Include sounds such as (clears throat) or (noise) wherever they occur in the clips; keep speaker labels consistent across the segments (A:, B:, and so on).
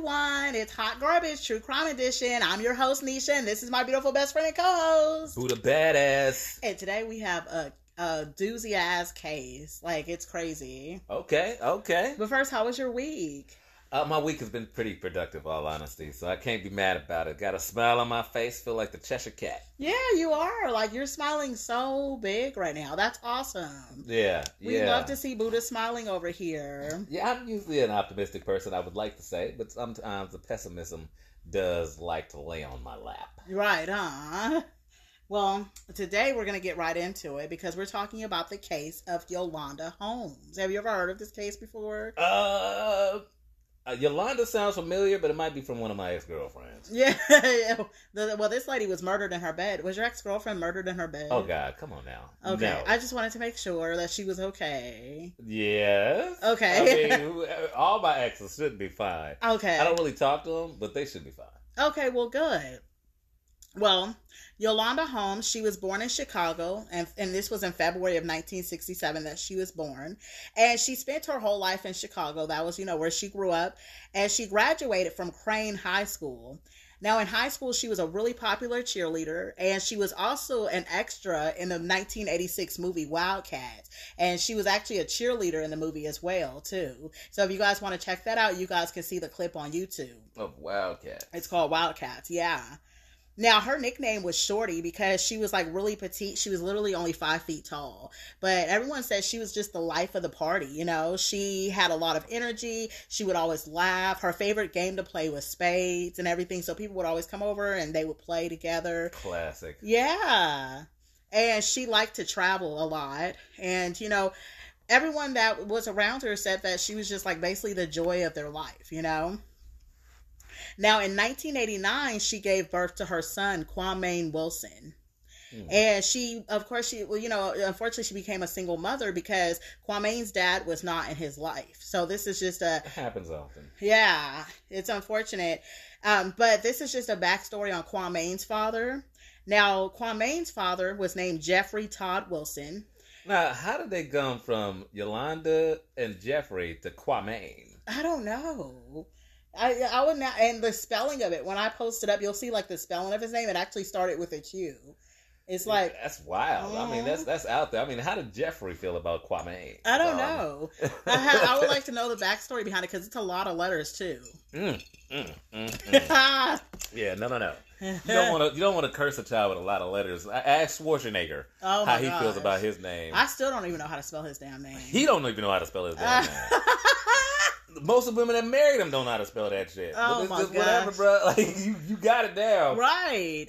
A: everyone. It's Hot Garbage True Crime Edition. I'm your host, Nisha, and this is my beautiful best friend and co host.
B: Buddha Badass.
A: And today we have a, a doozy ass case. Like, it's crazy.
B: Okay, okay.
A: But first, how was your week?
B: Uh, my week has been pretty productive, all honesty, so I can't be mad about it. Got a smile on my face, feel like the Cheshire Cat.
A: Yeah, you are. Like, you're smiling so big right now. That's awesome.
B: Yeah,
A: We
B: yeah.
A: love to see Buddha smiling over here.
B: Yeah, I'm usually an optimistic person, I would like to say, but sometimes the pessimism does like to lay on my lap.
A: Right, huh? Well, today we're going to get right into it because we're talking about the case of Yolanda Holmes. Have you ever heard of this case before?
B: Uh, uh, Yolanda sounds familiar, but it might be from one of my ex girlfriends.
A: Yeah. (laughs) the, well, this lady was murdered in her bed. Was your ex girlfriend murdered in her bed?
B: Oh God, come on now.
A: Okay.
B: No.
A: I just wanted to make sure that she was okay.
B: Yes.
A: Okay.
B: I mean, (laughs) all my exes should be fine.
A: Okay.
B: I don't really talk to them, but they should be fine.
A: Okay, well, good. Well, Yolanda Holmes, she was born in Chicago, and, and this was in February of 1967 that she was born. And she spent her whole life in Chicago. That was, you know, where she grew up. And she graduated from Crane High School. Now, in high school, she was a really popular cheerleader, and she was also an extra in the 1986 movie Wildcats. And she was actually a cheerleader in the movie as well, too. So if you guys want to check that out, you guys can see the clip on YouTube.
B: Of Wildcat.
A: It's called Wildcats, yeah. Now her nickname was Shorty because she was like really petite. She was literally only five feet tall. But everyone said she was just the life of the party, you know. She had a lot of energy. She would always laugh. Her favorite game to play was spades and everything. So people would always come over and they would play together.
B: Classic.
A: Yeah. And she liked to travel a lot. And, you know, everyone that was around her said that she was just like basically the joy of their life, you know? Now, in 1989, she gave birth to her son, Kwame Wilson.
B: Hmm.
A: And she, of course, she, well, you know, unfortunately, she became a single mother because Kwame's dad was not in his life. So this is just a,
B: It happens often.
A: yeah, it's unfortunate. Um, but this is just a backstory on Kwame's father. Now, Kwame's father was named Jeffrey Todd Wilson.
B: Now, how did they come from Yolanda and Jeffrey to Kwame?
A: I don't know. I I would not, and the spelling of it. When I post it up, you'll see like the spelling of his name. It actually started with a Q. It's like
B: that's wild. I mean, that's that's out there. I mean, how did Jeffrey feel about Kwame?
A: I don't
B: Um,
A: know. (laughs) I, ha- I would like to know the backstory behind it because it's a lot of letters too.
B: Mm, mm, mm, mm. (laughs) yeah, no, no, no. You don't (laughs) want to. You don't want to curse a child with a lot of letters. I- Ask Schwarzenegger
A: oh
B: how he feels about his name.
A: I still don't even know how to spell his damn name.
B: He don't even know how to spell his damn name. Most of the women that married him don't know how to spell that shit.
A: Oh
B: but it's
A: my
B: just whatever, bro. (laughs) Like you, you got it down.
A: Right.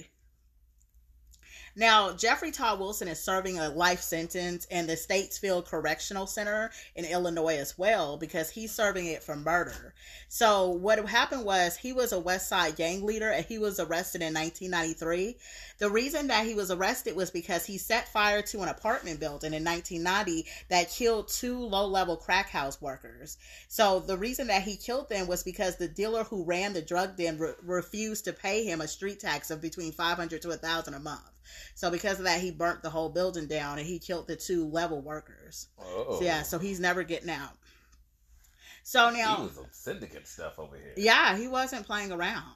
A: Now, Jeffrey Todd Wilson is serving a life sentence in the Statesville Correctional Center in Illinois as well because he's serving it for murder. So, what happened was he was a West Side gang leader and he was arrested in 1993. The reason that he was arrested was because he set fire to an apartment building in 1990 that killed two low level crack house workers. So, the reason that he killed them was because the dealer who ran the drug den re- refused to pay him a street tax of between 500 to 1000 a month. So because of that, he burnt the whole building down and he killed the two level workers.
B: Oh,
A: So yeah, oh. so he's never getting out. So now,
B: he was some syndicate stuff over here.
A: yeah, he wasn't playing around.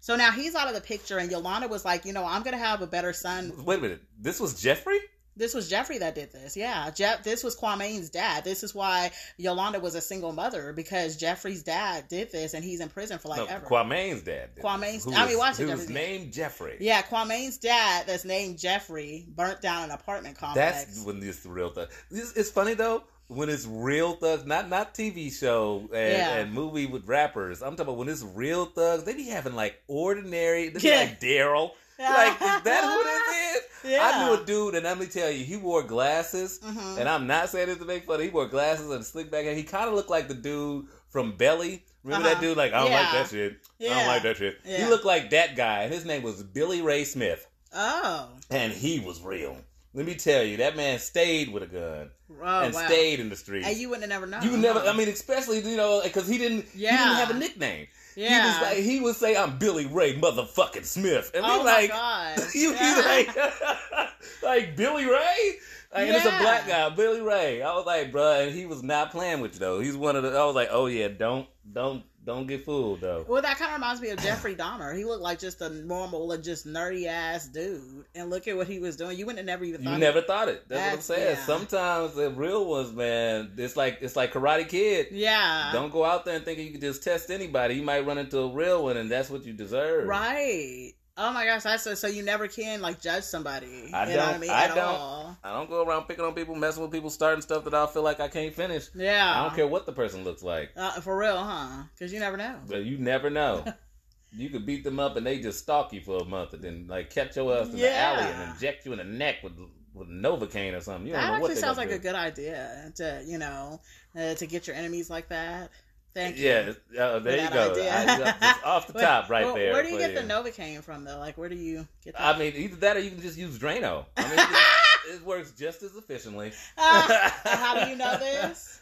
A: So now he's out of the picture, and Yolanda was like, you know, I'm gonna have a better son.
B: Wait a minute. This was Jeffrey.
A: This was Jeffrey that did this. Yeah, Jeff. This was Kwame's dad. This is why Yolanda was a single mother because Jeffrey's dad did this, and he's in prison for like
B: no,
A: ever.
B: Kwame's dad. did
A: Kwame's-.
B: Who
A: I mean, watch it,
B: Who was
A: Jeffrey.
B: named Jeffrey.
A: yeah, Kwame's dad, that's named Jeffrey, burnt down an apartment complex.
B: That's when this real thug. This, it's funny though when it's real thugs, not not TV show and,
A: Yeah.
B: and movie with rappers. I'm talking about when it's real thugs. They be having like ordinary. They be
A: Yeah.
B: like Daryl. Like is that who this (laughs) is?
A: Yeah.
B: I knew a dude, and let me tell you, he wore glasses.
A: Mhm.
B: And I'm not saying this to make fun. He wore glasses and a slick back hair. He kind of looked like the dude from Belly. Remember
A: Uh-huh.
B: that dude? Like I don't
A: Yeah.
B: like that shit. I don't like that shit.
A: Yeah.
B: He looked like that guy, and his name was Billy Ray Smith,
A: Oh.
B: and he was real. Let me tell you, that man stayed with a gun
A: Oh,
B: and
A: wow.
B: stayed in the streets.
A: And you wouldn't have never known.
B: You never. I mean, especially you know, because he didn't. He
A: Yeah.
B: didn't have a nickname.
A: Yeah.
B: He was like he would say, "I'm Billy Ray motherfucking Smith," and
A: oh
B: like,
A: god. (laughs)
B: you
A: Yeah.
B: like, (laughs) like Billy Ray. Like, and it's a black guy, Billy Ray. I was like, bruh, and he was not playing with you though. He's one of the. I was like, oh yeah, don't, don't, Don't get fooled though.
A: Well, that kind of reminds me of Jeffrey Dahmer. He looked like just a normal, just nerdy ass dude, and look at what he was doing. You wouldn't have never even.
B: You
A: thought
B: never thought it. That's,
A: That's-
B: what I'm saying.
A: yeah.
B: Sometimes the real ones, man, it's like it's like Karate Kid.
A: Yeah.
B: Don't go out there and thinking you can just test anybody. You might run into a real one, and that's what you deserve.
A: Right. Oh my gosh, that's so, so you never can like judge somebody.
B: I
A: you know what I
B: don't-
A: mean?
B: I
A: At
B: don't.
A: all.
B: I don't go around picking on people, messing with people, starting stuff that I feel like I can't finish.
A: Yeah.
B: I don't care what the person looks like.
A: Uh, for real, huh? Because you never know.
B: But you never know. (laughs) you could beat them up and they just stalk you for a month and then like catch your ass in the alley and inject you in the neck with with Novocaine or something. You don't
A: That
B: know
A: actually sounds like a good idea to, you know, uh, to get your enemies like that. Thank you.
B: Yeah, uh, there you go. I- (laughs) off the top, right
A: well,
B: there.
A: Where do you get the Novocaine from, though? Like, where do you get that?
B: I mean, either that or you can just use Drano. I mean, it, (laughs) it works just as efficiently.
A: Ah, (laughs) how do you know this?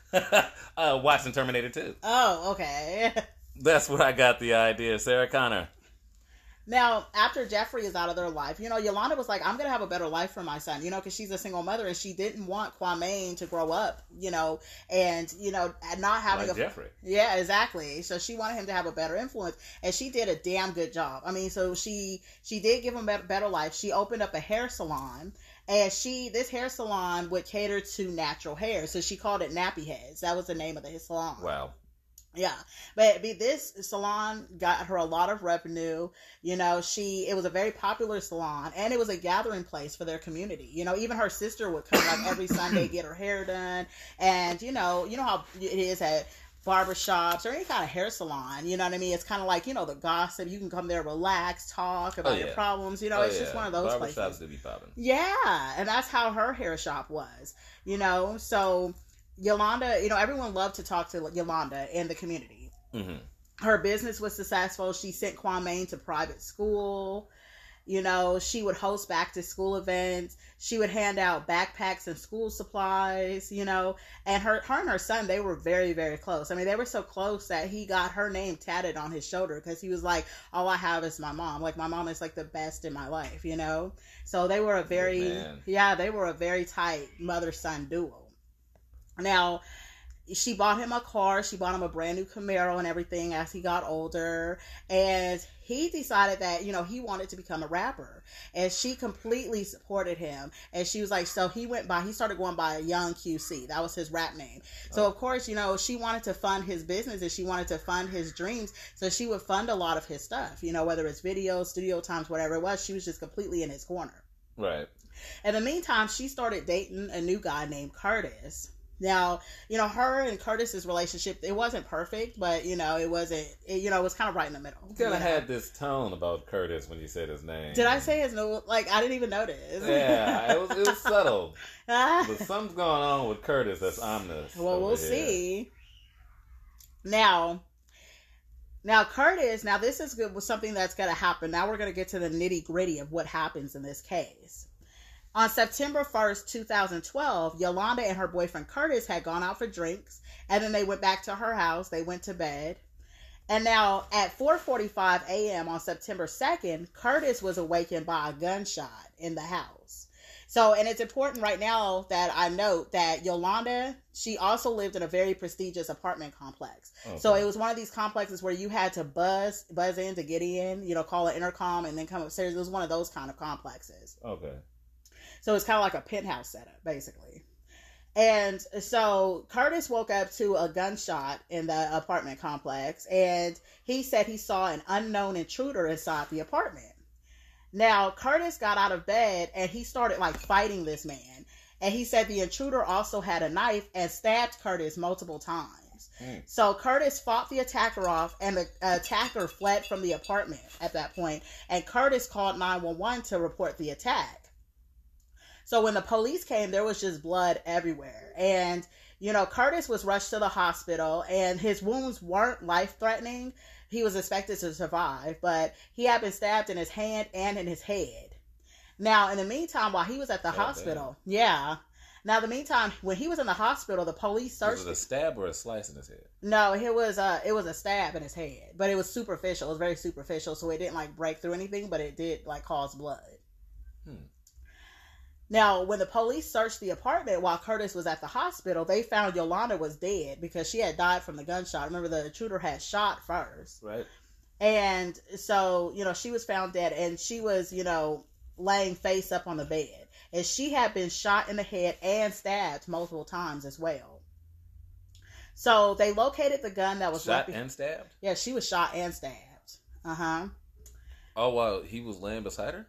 B: uh, watching Terminator 2.
A: Oh, okay.
B: That's where I got the idea. Sarah Connor.
A: Now, after Jeffrey is out of their life, you know, Yolanda was like, I'm going to have a better life for my son, you know, because she's a single mother and she didn't want Kwame to grow up, you know, and, you know, not having
B: Like
A: a.
B: Jeffrey.
A: Yeah, exactly. So she wanted him to have a better influence, and she did a damn good job. I mean, so she she did give him a better, better life. She opened up a hair salon, and she this hair salon would cater to natural hair. So she called it Nappy Heads. That was the name of the salon.
B: Wow.
A: Yeah, but be this salon got her a lot of revenue. You know, she it was a very popular salon, and it was a gathering place for their community. You know, even her sister would come like every Sunday get her hair done, and you know, you know how it is at barbershops or any kind of hair salon. You know what I mean? It's kind of like you know the gossip. You can come there, relax, talk about
B: Oh,
A: your problems. You know,
B: Oh,
A: it's just one of those
B: Barbershops
A: places.
B: be popping.
A: Yeah, and that's how her hair shop was, you know. So Yolanda, you know, everyone loved to talk to Yolanda in the community.
B: hmm
A: Her business was successful. She sent Kwame to private school. You know, she would host back to school events. She would hand out backpacks and school supplies, you know. And her her and her son, they were very, very close. I mean, they were so close that he got her name tatted on his shoulder because he was like, All I have is my mom. Like my mom is like the best in my life, you know? So they were a very
B: man.
A: yeah, they were a very tight mother son duo. Now, she bought him a car. She bought him a brand new Camaro and everything as he got older. And he decided that, you know, he wanted to become a rapper. And she completely supported him. And she was like, so he went by, he started going by Young QC. That was his rap name. So, oh. of course, you know, she wanted to fund his business and she wanted to fund his dreams. So she would fund a lot of his stuff, you know, whether it's videos, studio times, whatever it was. She was just completely in his corner.
B: Right.
A: In the meantime, she started dating a new guy named Curtis. Now, you know, her and Curtis's relationship, it wasn't perfect, but, you know, it wasn't, it, you know, it was kind of right in the middle.
B: You kind of had this tone about Curtis when you said his name.
A: Did I say his name? Like, I didn't even notice.
B: Yeah, it was, it was subtle. (laughs)
A: Ah.
B: But something's going on with Curtis that's ominous.
A: well, we'll
B: here.
A: see. Now, now Curtis, now this is good with something that's going to happen. Now we're going to get to the nitty gritty of what happens in this case. On September 1st, 2012, Yolanda and her boyfriend Curtis had gone out for drinks and then they went back to her house. They went to bed. And now at 4:45 a.m. on September 2nd, Curtis was awakened by a gunshot in the house. So, and it's important right now that I note that Yolanda, she also lived in a very prestigious apartment complex.
B: Oh, okay.
A: So it was one of these complexes where you had to buzz buzz in to get in, you know, call an intercom and then come upstairs. It was one of those kind of complexes.
B: Okay.
A: So it's kind of like a penthouse setup, basically. And so Curtis woke up to a gunshot in the apartment complex, and he said he saw an unknown intruder inside the apartment. Now, Curtis got out of bed and he started like fighting this man. And he said the intruder also had a knife and stabbed Curtis multiple times.
B: Mm.
A: So Curtis fought the attacker off, and the attacker fled from the apartment at that point. And Curtis called 911 to report the attack. So when the police came, there was just blood everywhere. And, you know, Curtis was rushed to the hospital and his wounds weren't life threatening. He was expected to survive, but he had been stabbed in his hand and in his head. Now, in the meantime, while he was at the
B: oh, damn.
A: hospital, yeah. Now, the meantime, when he was in the hospital, the police searched.
B: Was it a stab or a slice in his head?
A: No, it was a it was a stab in his head, but it was superficial. It was very superficial, so it didn't like break through anything, but it did like cause blood. Now, when the police searched the apartment while Curtis was at the hospital, they found Yolanda was dead because she had died from the gunshot. Remember, the intruder had shot first.
B: Right.
A: And so, you know, she was found dead and she was, you know, laying face up on the bed. And she had been shot in the head and stabbed multiple times as well. So they located the gun that was
B: Shot and stabbed.
A: Yeah, she was shot and stabbed. Uh huh.
B: Oh wow, he was laying beside her.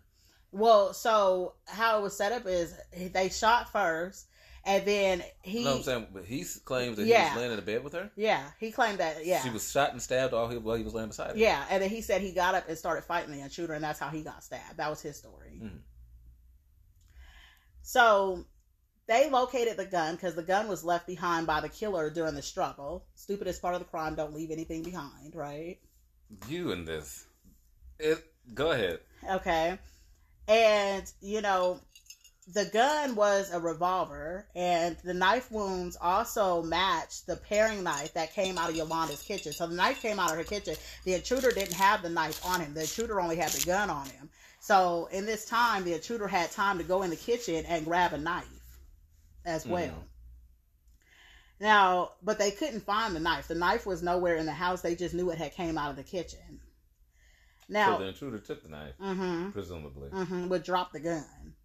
A: Well, so how it was set up is they shot first, and then he,
B: no, I'm saying, but he claims that he was laying in the bed with her.
A: yeah, he claimed that, yeah,
B: She was shot and stabbed while he, while he was laying beside her.
A: yeah, and then he said he got up and started fighting the intruder, and that's how he got stabbed. That was his story.
B: Mhm.
A: So they located the gun because the gun was left behind by the killer during the struggle. Stupidest part of the crime: don't leave anything behind, right?
B: You and this. It. Go ahead.
A: Okay. And, you know, the gun was a revolver, and the knife wounds also matched the paring knife that came out of Yolanda's kitchen. So the knife came out of her kitchen. The intruder didn't have the knife on him, the intruder only had the gun on him. So in this time, the intruder had time to go in the kitchen and grab a knife as well.
B: Mhm.
A: Now, but they couldn't find the knife. The knife was nowhere in the house. They just knew it had came out of the kitchen. Now,
B: so the intruder took the knife,
A: mhm
B: presumably.
A: hmm would drop the gun.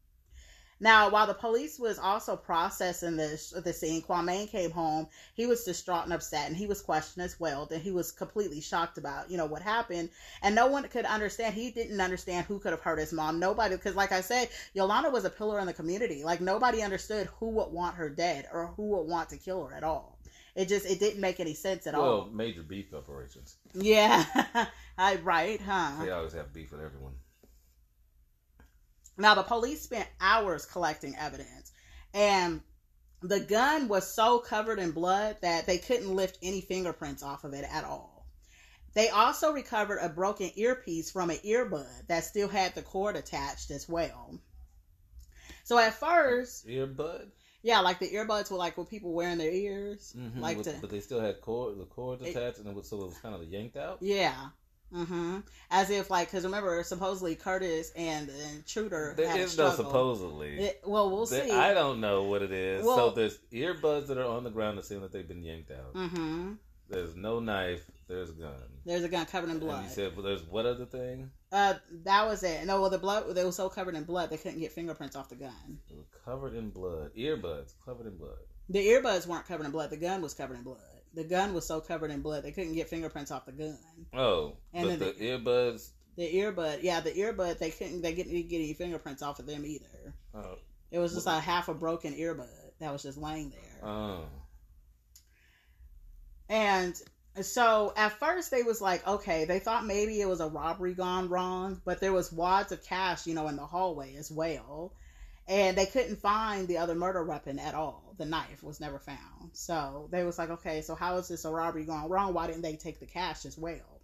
A: Now, while the police was also processing this the scene, Kwame came home. He was distraught and upset, and he was questioned as well. Then he was completely shocked about you know what happened, and no one could understand. He didn't understand who could have hurt his mom. Nobody, because like I said, Yolanda was a pillar in the community. Like nobody understood who would want her dead or who would want to kill her at all. It just it didn't make any sense at
B: well,
A: all.
B: Well, major beef operations.
A: Yeah, (laughs) I right, huh?
B: They always have beef with everyone.
A: Now, the police spent hours collecting evidence, and the gun was so covered in blood that they couldn't lift any fingerprints off of it at all. They also recovered a broken earpiece from an earbud that still had the cord attached as well. So at first,
B: Earbud.
A: yeah, like the earbuds were like what people wear in their ears,
B: Mm-hmm.
A: like
B: but,
A: the
B: but they still had cord, the cords
A: It-
B: attached, and it was so it was kind of yanked out.
A: yeah. Mm-hmm. As if like, because remember, supposedly Curtis and the intruder
B: There is no supposedly.
A: It- well, we'll
B: There-
A: see.
B: I don't know what it is.
A: Well-
B: so there's earbuds that are on the ground that seem that they've been yanked out.
A: Mm-hmm.
B: There's no knife. There's a gun.
A: There's a gun covered in
B: And
A: blood.
B: you said, well, there's what other thing?
A: Uh, that was it. No, well, the blood they were so covered in blood they couldn't get fingerprints off the gun.
B: Covered in blood. Earbuds covered in blood.
A: The earbuds weren't covered in blood. The gun was covered in blood. The gun was so covered in blood they couldn't get fingerprints off the gun.
B: Oh,
A: And
B: but the
A: then
B: earbuds.
A: The earbud, yeah, the earbud they couldn't they didn't get any fingerprints off of them either.
B: Oh,
A: It was just a half a broken earbud that was just laying there.
B: oh.
A: And so at first they was like, okay, they thought maybe it was a robbery gone wrong, but there was wads of cash, you know, in the hallway as well. And they couldn't find the other murder weapon at all. The knife was never found. So they was like, okay, so how is this a robbery going wrong? Why didn't they take the cash as well?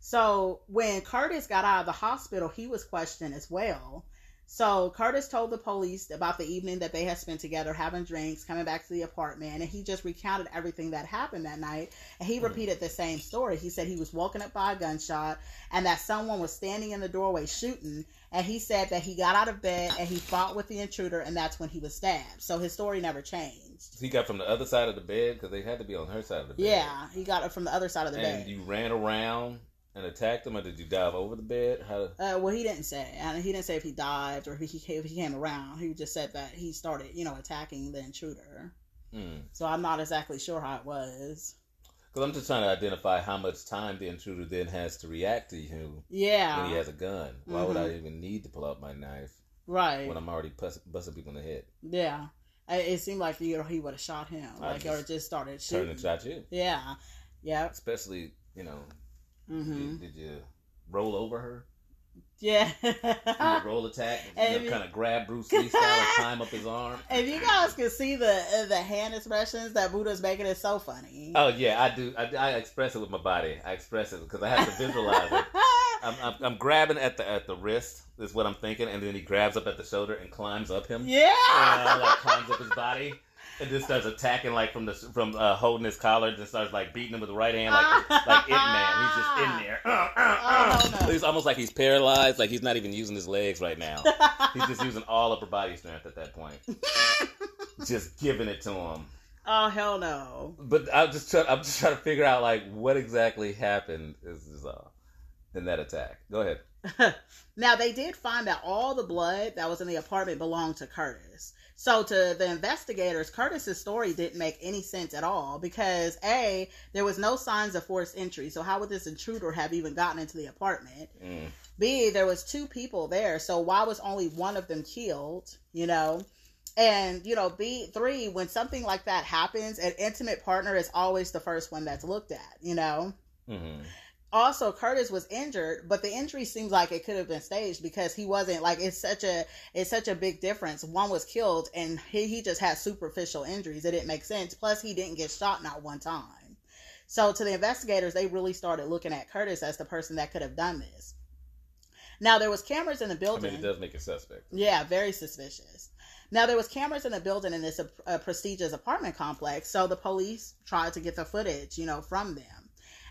A: So when Curtis got out of the hospital, he was questioned as well. So Curtis told the police about the evening that they had spent together having drinks, coming back to the apartment, and he just recounted everything that happened that night. And he
B: Hmm.
A: repeated the same story. He said he was woken up by a gunshot and that someone was standing in the doorway shooting. And he said that he got out of bed and he fought with the intruder, and that's when he was stabbed. So his story never changed.
B: He got from the other side of the bed because they had to be on her side of the bed.
A: Yeah, he got it from the other side of the
B: And
A: bed.
B: And you ran around and attacked him, or did you dive over the bed? How?
A: Uh, well, he didn't say, and he didn't say if he dived or if he if he came around. He just said that he started, you know, attacking the intruder.
B: Hmm.
A: So I'm not exactly sure how it was.
B: Because I'm just trying to identify how much time the intruder then has to react to you
A: Yeah,
B: when he has a gun. Why would I
A: Mhm.
B: even need to pull out my knife
A: right.
B: when I'm already bust- busting people in the head?
A: Yeah, it seemed like you know, he would have shot him,
B: I
A: like or
B: just
A: just started shooting.
B: and shot you.
A: Yeah, yeah,
B: Especially, you know,
A: hmm
B: did, did you roll over her?
A: Yeah. (laughs)
B: Roll attack? You know, kind of grab Bruce Lee style and climb up his arm? (laughs)
A: if you guys can see the uh, the hand expressions that Buddha's making, it's so funny.
B: Oh, yeah, I do. I, I express it with my body. I express it because I have to visualize it. (laughs) I'm, I'm, I'm grabbing at the at the wrist is what I'm thinking, and then he grabs up at the shoulder and climbs up him.
A: yeah.
B: Uh, like climbs up his body. And just starts attacking like from the from uh, holding his collar, just starts like beating him with the right hand, like like It Man. He's just in (laughs) there. Uh, uh, uh.
A: Oh, no.
B: He's almost like he's paralyzed, like he's not even using his legs right now. (laughs) He's just using all upper body strength at that point, (laughs) just giving it to him.
A: oh hell no.
B: But I'm just trying. I'm just trying to figure out like what exactly happened is, is uh, in that attack. Go ahead. (laughs)
A: now they did find that all the blood that was in the apartment belonged to Curtis. So to the investigators, Curtis's story didn't make any sense at all because A, there was no signs of forced entry. So how would this intruder have even gotten into the apartment?
B: Mm.
A: B, there was two people there. So why was only one of them killed? You know? And, you know, B, three, when something like that happens, an intimate partner is always the first one that's looked at, you know?
B: hmm
A: also Curtis was injured, but the injury seems like it could have been staged because he wasn't like it's such a it's such a big difference. One was killed and he, he just had superficial injuries. It didn't make sense. Plus he didn't get shot not one time. So to the investigators, they really started looking at Curtis as the person that could have done this. Now there was cameras in the
B: I
A: building.
B: mean, it does make it suspect.
A: Yeah, very suspicious. Now there was cameras in the building in this uh, prestigious apartment complex, so the police tried to get the footage, you know, from them.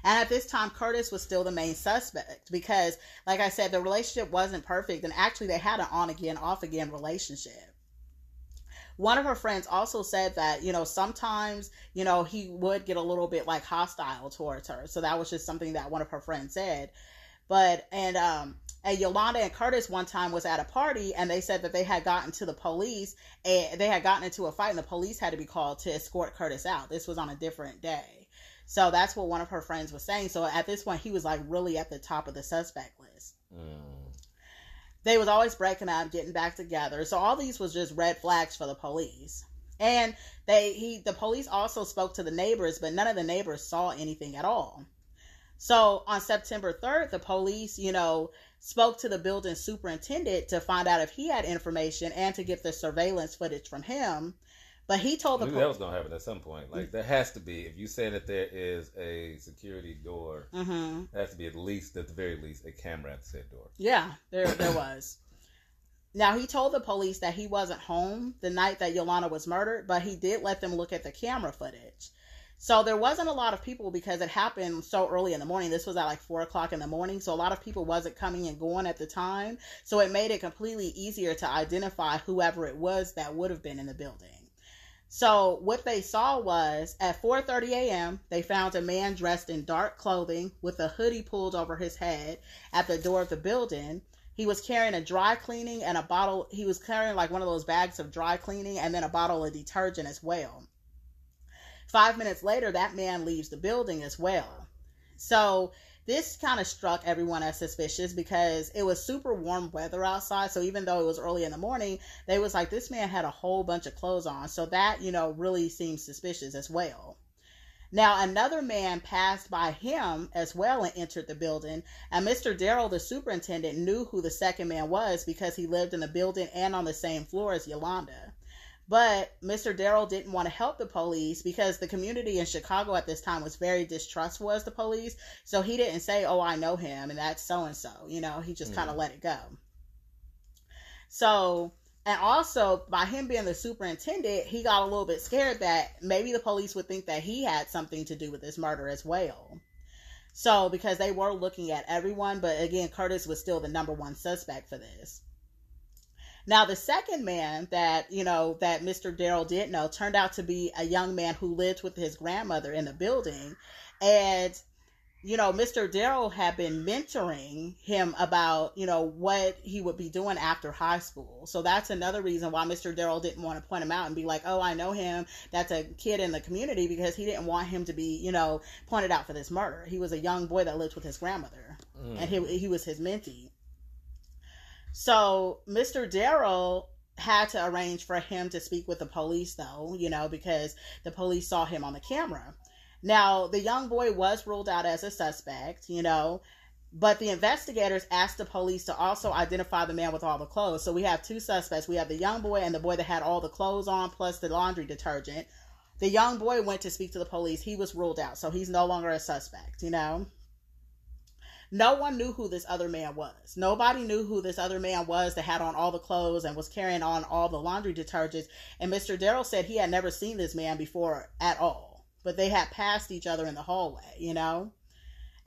A: And at this time, Curtis was still the main suspect because, like I said, the relationship wasn't perfect, and actually they had an on again, off again relationship. One of her friends also said that, you know, sometimes, you know, he would get a little bit like hostile towards her. So that was just something that one of her friends said. But, and, um, and Yolanda and Curtis one time was at a party and they said that they had gotten to the police and they had gotten into a fight and the police had to be called to escort Curtis out. This was on a different day. So that's what one of her friends was saying. So at this point, he was like really at the top of the suspect list.
B: Mm.
A: They was always breaking up, getting back together. So all these was just red flags for the police. And they he the police also spoke to the neighbors, but none of the neighbors saw anything at all. So on September 3rd, the police, you know, spoke to the building superintendent to find out if he had information and to get the surveillance footage from him. But he told the
B: knew that was gonna happen at some point. Like there has to be. If you say that there is a security door,
A: hmm
B: there has to be at least, at the very least, a camera at the said door.
A: Yeah, there there was. Now he told the police that he wasn't home the night that Yolanda was murdered, but he did let them look at the camera footage. So there wasn't a lot of people because it happened so early in the morning. This was at like four o'clock in the morning, so a lot of people wasn't coming and going at the time. So it made it completely easier to identify whoever it was that would have been in the building. So what they saw was at 4:30 a.m. they found a man dressed in dark clothing with a hoodie pulled over his head at the door of the building. He was carrying a dry cleaning and a bottle. He was carrying like one of those bags of dry cleaning and then a bottle of detergent as well. Five minutes later, that man leaves the building as well. So this kind of struck everyone as suspicious because it was super warm weather outside. So even though it was early in the morning, they was like, this man had a whole bunch of clothes on. So that, you know, really seems suspicious as well. Now, another man passed by him as well and entered the building. And Mr. Darrell, the superintendent, knew who the second man was because he lived in the building and on the same floor as Yolanda. But Mr. Darrell didn't want to help the police because the community in Chicago at this time was very distrustful as the police. So he didn't say, Oh, I know him and that's so and so. You know, he just kind of mm. let it go. So, and also by him being the superintendent, he got a little bit scared that maybe the police would think that he had something to do with this murder as well. So, because they were looking at everyone, but again, Curtis was still the number one suspect for this. Now, the second man that, you know, that Mr. Daryl did know turned out to be a young man who lived with his grandmother in the building. And, you know, Mr. Daryl had been mentoring him about, you know, what he would be doing after high school. So that's another reason why Mr. Daryl didn't want to point him out and be like, oh, I know him. That's a kid in the community because he didn't want him to be, you know, pointed out for this murder. He was a young boy that lived with his grandmother
B: Mm.
A: and he, he was his mentee. So Mr. Darrell had to arrange for him to speak with the police, though, you know, because the police saw him on the camera. Now, the young boy was ruled out as a suspect, you know, but the investigators asked the police to also identify the man with all the clothes. So we have two suspects. We have the young boy and the boy that had all the clothes on plus the laundry detergent. The young boy went to speak to the police. He was ruled out, so he's no longer a suspect, you know. No one knew who this other man was. Nobody knew who this other man was that had on all the clothes and was carrying on all the laundry detergents. And Mr. Darrell said he had never seen this man before at all, but they had passed each other in the hallway, you know?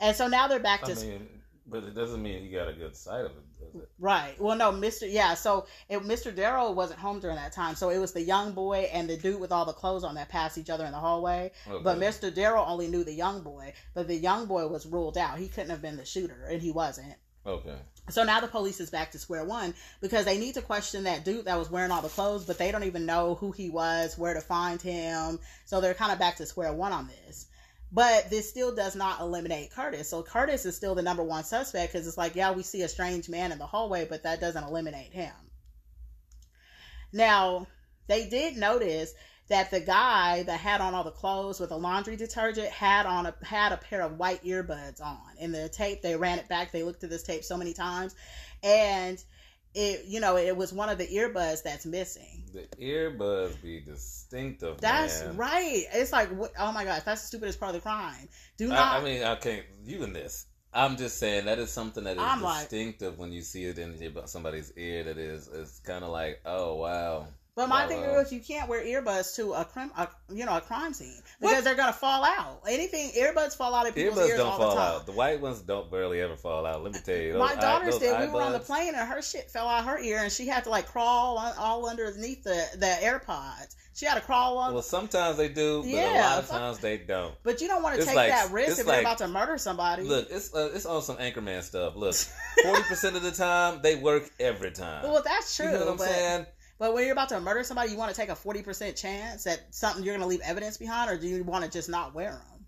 A: And so now they're back to.
B: I mean, but it doesn't mean he got a good sight of it. does it?
A: Right. Well, no, Mr. Yeah. So it, Mr. Darrow wasn't home during that time. So it was the young boy and the dude with all the clothes on that passed each other in the hallway. Oh,
B: but
A: Mr. Darrow only knew the young boy. But the young boy was ruled out. He couldn't have been the shooter, and he wasn't.
B: Okay.
A: So now the police is back to square one because they need to question that dude that was wearing all the clothes, but they don't even know who he was, where to find him. So they're kind of back to square one on this. But this still does not eliminate Curtis. So Curtis is still the number one suspect because it's like, yeah, we see a strange man in the hallway, but that doesn't eliminate him. Now, they did notice that the guy that had on all the clothes with the laundry detergent had on a had a pair of white earbuds on. In the tape, they ran it back. They looked at this tape so many times, and it you know it was one of the earbuds that's missing.
B: The earbuds be distinctive.
A: That's
B: man.
A: right. It's like what, oh my gosh, that's the stupidest part of the crime. Do not.
B: I, I mean, I can't. You in this? I'm just saying that is something that is
A: I'm like-
B: distinctive when you see it in somebody's ear. That is, it's kind of like, oh wow.
A: But my
B: Wow,
A: thing is, you can't wear earbuds to a crime, a, you know, a crime scene because they're gonna fall out. Anything earbuds fall out of people's
B: Earbuds
A: ears
B: don't
A: all
B: fall
A: the time.
B: out. The white ones don't barely ever fall out. Let me tell you.
A: My
B: Those
A: daughters
B: eye-
A: did.
B: those
A: We were on the plane and her shit fell out her ear and she had to like crawl on, all underneath the, the AirPods. She had to crawl on.
B: Well, sometimes they do, but a lot of times they don't.
A: but you don't want to
B: it's
A: take
B: like-
A: that risk if
B: like-
A: you're about to murder somebody.
B: Look, it's uh, it's on some Anchorman stuff. Look, (laughs) forty percent of the time they work every time.
A: well, that's true.
B: you know what I'm
A: but,
B: saying?
A: But when you're about to murder somebody, you want to take a 40% chance that something you're going to leave evidence behind, or do you want to just not wear them?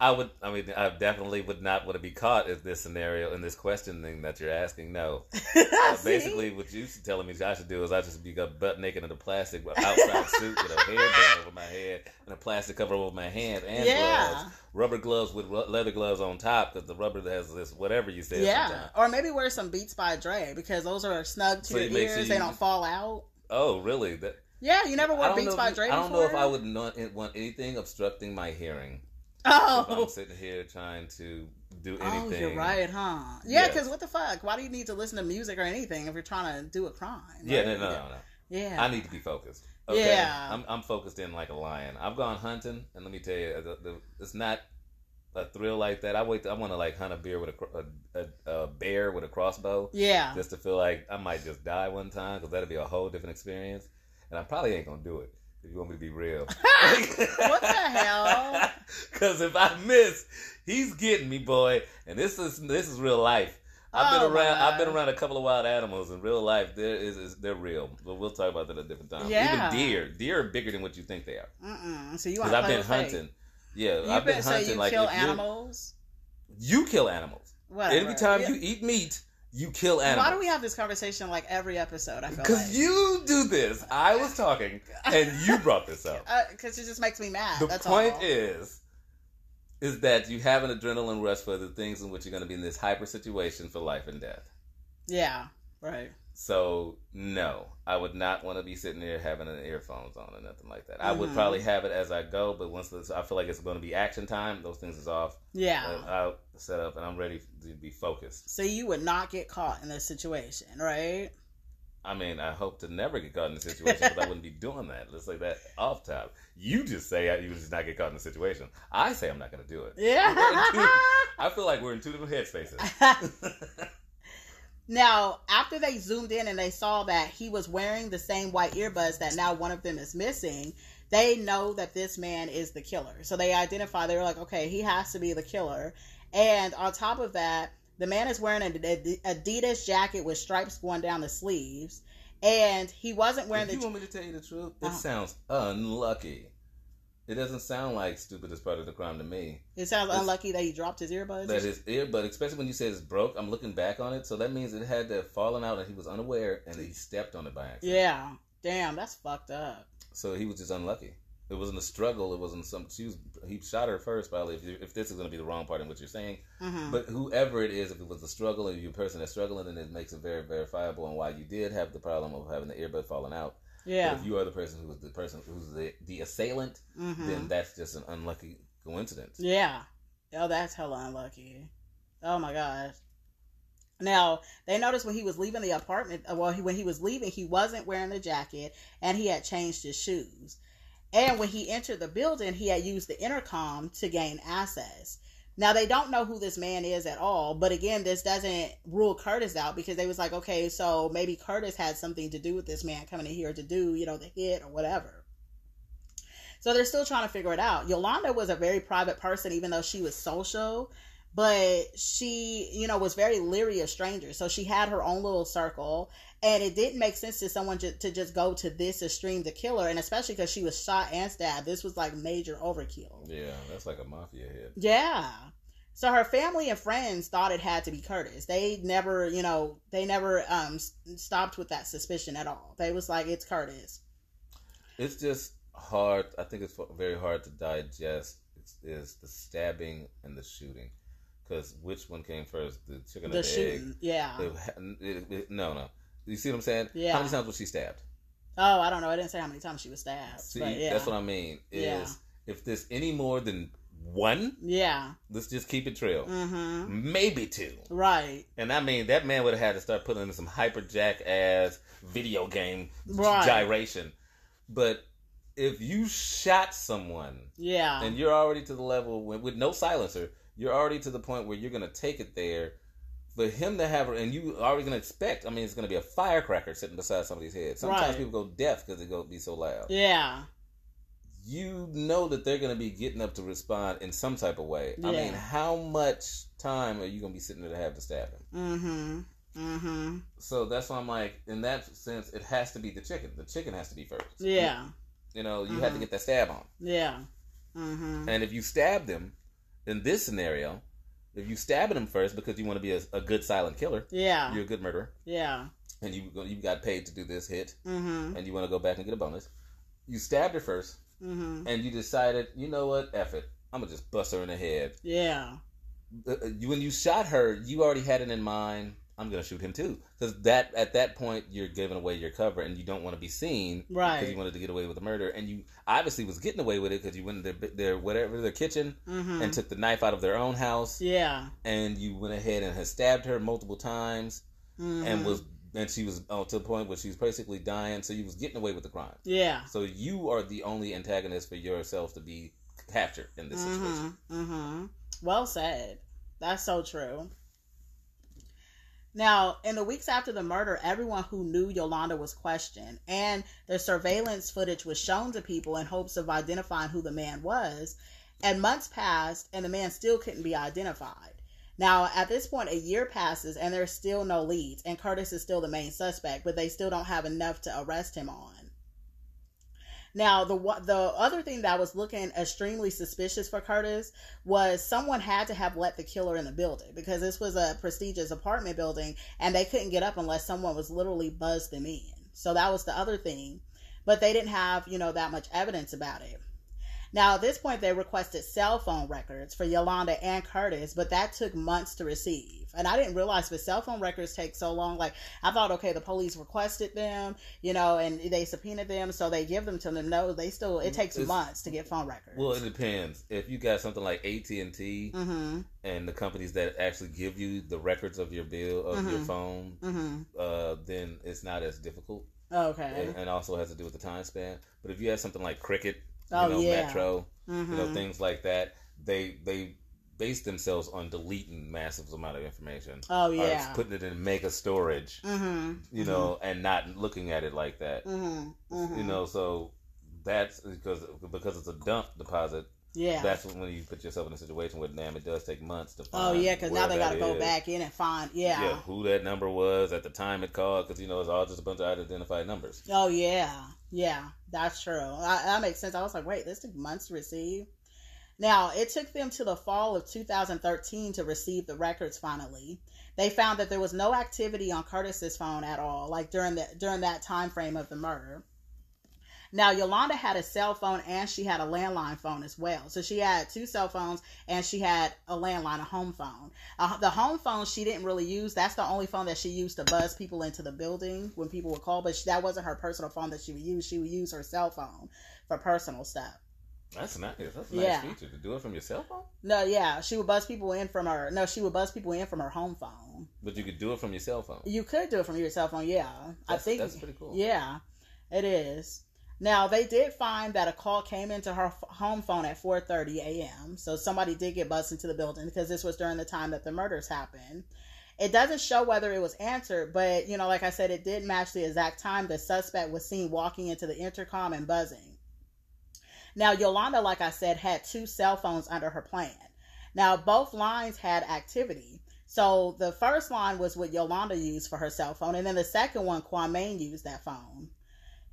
B: I would. I mean, I definitely would not want to be caught in this scenario in this questioning that you're asking. No, (laughs) Uh, basically, what you telling me I should do is I just be up butt naked in a plastic outside (laughs) suit with a hairband over my head and a plastic cover over my hands and
A: yeah.
B: gloves, rubber gloves with leather gloves on top because the rubber has this whatever you said.
A: Yeah.
B: sometimes.
A: Or maybe wear some Beats by Dre because those are snug to
B: So
A: your ears.
B: sure
A: They don't fall out.
B: Oh, really? That
A: Yeah, you never wore Beats by Dre
B: I don't
A: before?
B: know if I would not want anything obstructing my hearing. Oh. If
A: Oh.
B: I'm sitting here trying to do anything.
A: Oh, you're right, huh? Yeah, because what the fuck? Why do you need to listen to music or anything if you're trying to do a crime?
B: Yeah, no, no, no, no.
A: Yeah.
B: I need to be focused. Okay?
A: Yeah.
B: I'm, I'm focused in like a lion. I've gone hunting, and let me tell you, it's not a thrill like that. I wait. I want to like hunt a bear with a, a, a, a bear with a crossbow,
A: Yeah.
B: just to feel like I might just die one time because that'd be a whole different experience. And I probably ain't gonna do it if you want me to be real. (laughs)
A: What the hell? (laughs)
B: Because if I miss, he's getting me, boy. And this is this is real life. I've
A: Oh,
B: been
A: my
B: around. I've been around a couple of wild animals in real life. There is, is they're real, but we'll talk about that at a different time.
A: Yeah.
B: Even deer, deer are bigger than what you think they are.
A: Mm-mm. So you
B: Because I've been
A: fate.
B: Yeah,
A: You
B: I've been
A: so
B: hunting.
A: you
B: like
A: kill animals?
B: You kill animals.
A: Whatever.
B: Every time
A: Yeah.
B: you eat meat, you kill animals.
A: Why do we have this conversation like every episode? I feel
B: Because
A: like.
B: you do this. I was (laughs) talking, and you brought this up.
A: Uh, because it just makes me mad.
B: the
A: That's
B: point
A: all.
B: is is that you have an adrenaline rush for the things in which you're going to be in this hyper situation for life and death
A: Yeah, right.
B: so no i would not want to be sitting there having an earphones on or nothing like that i would
A: Mhm.
B: probably have it as i go but once this, i feel like it's going to be action time those things is off
A: Yeah.
B: i'll set up and i'm ready to be focused
A: so you would not get caught in this situation, right?
B: i mean i hope to never get caught in a situation but i wouldn't be doing that let's say that off top you just say you would just not get caught in a situation i say i'm not going to do it
A: Yeah. (laughs)
B: I feel like we're in two different headspaces. (laughs)
A: now, after they zoomed in and they saw that he was wearing the same white earbuds that now one of them is missing, they know that this man is the killer. So they identify, they're like, okay, he has to be the killer. And on top of that, the man is wearing an Adidas jacket with stripes going down the sleeves. And he wasn't wearing
B: if
A: the.
B: you want me to tell you the truth, it
A: Uh-huh.
B: sounds unlucky. It doesn't sound like stupid as part of the crime to me.
A: It sounds
B: It's-
A: unlucky that he dropped his earbuds.
B: That his ear, but especially when you say it's broke, I'm looking back on it, so that means it had to have fallen out and he was unaware and he stepped on it by accident.
A: yeah. Damn, that's fucked up.
B: So he was just unlucky. It wasn't a struggle. It wasn't some. She was. He shot her first, probably. If, if this is going to be the wrong part in what you're saying,
A: hmm
B: But whoever it is, if it was a struggle and you're a person that's struggling, then it makes it very verifiable on why you did have the problem of having the earbud falling out.
A: Yeah.
B: But if you are the person who was the person who's the, the assailant,
A: hmm
B: then that's just an unlucky coincidence.
A: Yeah. Oh, that's hella unlucky. Oh my gosh. Now they noticed when he was leaving the apartment. uh, Well, he, when he was leaving, he wasn't wearing the jacket, and he had changed his shoes. And when he entered the building, he had used the intercom to gain access. Now they don't know who this man is at all, but again, this doesn't rule Curtis out because they was like, okay, so maybe Curtis had something to do with this man coming in here to do, you know, the hit or whatever. So they're still trying to figure it out. Yolanda was a very private person, even though she was social, but she, you know, was very leery of strangers. So she had her own little circle, and it didn't make sense to someone ju- to just go to this extreme to kill her, and especially because she was shot and stabbed. This was like major overkill.
B: Yeah, that's like a mafia hit.
A: Yeah. So her family and friends thought it had to be Curtis. They never, you know, they never um s- stopped with that suspicion at all. They was like, it's Curtis.
B: It's just hard. I think it's very hard to digest. It's, is the stabbing and the shooting, because which one came first, the chicken
A: The
B: or the egg?
A: shooting, yeah.
B: It- it- it- no, no. You see what I'm saying?
A: Yeah.
B: How many times was she stabbed?
A: Oh, I don't know. I didn't say how many times she was stabbed.
B: See,
A: but yeah.
B: that's what I mean. Is
A: Yeah.
B: if there's any more than one,
A: Yeah.
B: let's just keep it trail.
A: Mm-hmm.
B: Maybe two.
A: Right.
B: And I mean, that man would have had to start putting in some hyperjack ass video game
A: Right.
B: gyration. But if you shot someone
A: Yeah.
B: and you're already to the level with, with no silencer, you're already to the point where you're gonna take it there. For him to have, her and you already gonna expect. I mean, it's gonna be a firecracker sitting beside somebody's head. Sometimes
A: Right.
B: people go deaf because they go be so loud.
A: yeah.
B: You know that they're gonna be getting up to respond in some type of way. I mean, how much time are you gonna be sitting there to have to stab him?
A: Mm-hmm. Mm-hmm.
B: So that's why I'm like, in that sense, it has to be the chicken. The chicken has to be first.
A: Yeah.
B: You know, you have to
A: Mhm.
B: get that stab on.
A: Yeah. Mm-hmm.
B: And if you stab them, in this scenario, if you stabbing them first because you want to be a, a good silent killer,
A: Yeah.
B: you're a good murderer,
A: Yeah.
B: and you you got paid to do this hit,
A: Mm-hmm.
B: and you want to go back and get a bonus. You stabbed her first,
A: Mm-hmm.
B: and you decided, you know what, F it, I'm gonna just bust her in the head.
A: Yeah.
B: Uh, uh, When you shot her, you already had it in mind. I'm gonna shoot him too, because that at that point you're giving away your cover, and you don't want to be seen
A: Right.
B: because you wanted to get away with the murder, and you obviously was getting away with it because you went in their, their whatever their kitchen
A: Mm-hmm.
B: and took the knife out of their own house,
A: yeah.
B: and you went ahead and had stabbed her multiple times,
A: Mm-hmm.
B: and was and she was uh, to the point where she was basically dying, so you was getting away with the crime.
A: Yeah.
B: So you are the only antagonist for yourself to be captured in this situation.
A: Mm-hmm. Mm-hmm. Well said. That's so true. Now, in the weeks after the murder, everyone who knew Yolanda was questioned, and the surveillance footage was shown to people in hopes of identifying who the man was. And months passed, and the man still couldn't be identified. Now, at this point, a year passes, and there's still no leads, and Curtis is still the main suspect, but they still don't have enough to arrest him on. Now, the the other thing that was looking extremely suspicious for Curtis was someone had to have let the killer in the building because this was a prestigious apartment building and they couldn't get up unless someone was literally buzzed them in. So that was the other thing. But they didn't have, you know, that much evidence about it. Now, at this point, they requested cell phone records for Yolanda and Curtis, but that took months to receive. And I didn't realize the cell phone records take so long. Like, I thought, okay, the police requested them, you know, and they subpoenaed them, so they give them to them. No, they still, it takes
B: It's-
A: months to get phone records.
B: Well, it depends. If you got something like AT and T
A: mm-hmm,
B: and the companies that actually give you the records of your bill of your
A: Mhm.
B: phone,
A: mm-hmm.
B: uh, then it's not as difficult.
A: Okay.
B: and, and also has to do with the time span. But if you have something like Cricket,
A: Oh,
B: know,
A: yeah.
B: Metro,
A: mm-hmm.
B: you know, things like that, they they base themselves on deleting massive amount of information.
A: oh, yeah.
B: putting it in mega storage,
A: mm-hmm.
B: you know, and not looking at it like that.
A: Mm-hmm. mm-hmm.
B: You know, so that's because because it's a dump deposit.
A: Yeah.
B: That's when you put yourself in a situation where damn, it does take months to find.
A: Oh yeah, because now they got to go back in and find. Yeah.
B: who that number was at the time it called, because you know it's all just a bunch of unidentified numbers.
A: Oh yeah, yeah, that's true. I, that makes sense. I was like, wait, this took months to receive. Now it took them to the fall of 2013 to receive the records. Finally, they found that there was no activity on Curtis's phone at all, like during the during that time frame of the murder. Now Yolanda had a cell phone and she had a landline phone as well. So she had two cell phones and she had a landline, a home phone. Uh, the home phone she didn't really use. That's the only phone that she used to buzz people into the building when people would call. But she, that wasn't her personal phone that she would use. She would use her cell phone for personal stuff.
B: That's nice. That's a nice
A: Yeah.
B: feature to do it from your cell phone.
A: No, yeah, she would buzz people in from her. No, she would buzz people in from her home phone.
B: But you could do it from your cell phone.
A: You could do it from your cell phone. Yeah, I think
B: that's pretty cool.
A: Yeah, it is. Now they did find that a call came into her home phone at 4:30 a.m. So somebody did get buzzed into the building because this was during the time that the murders happened. It doesn't show whether it was answered, but you know, like I said, it did match the exact time the suspect was seen walking into the intercom and buzzing. Now Yolanda, like I said, had two cell phones under her plan. Now both lines had activity. So the first line was what Yolanda used for her cell phone, and then the second one, Kwame used that phone.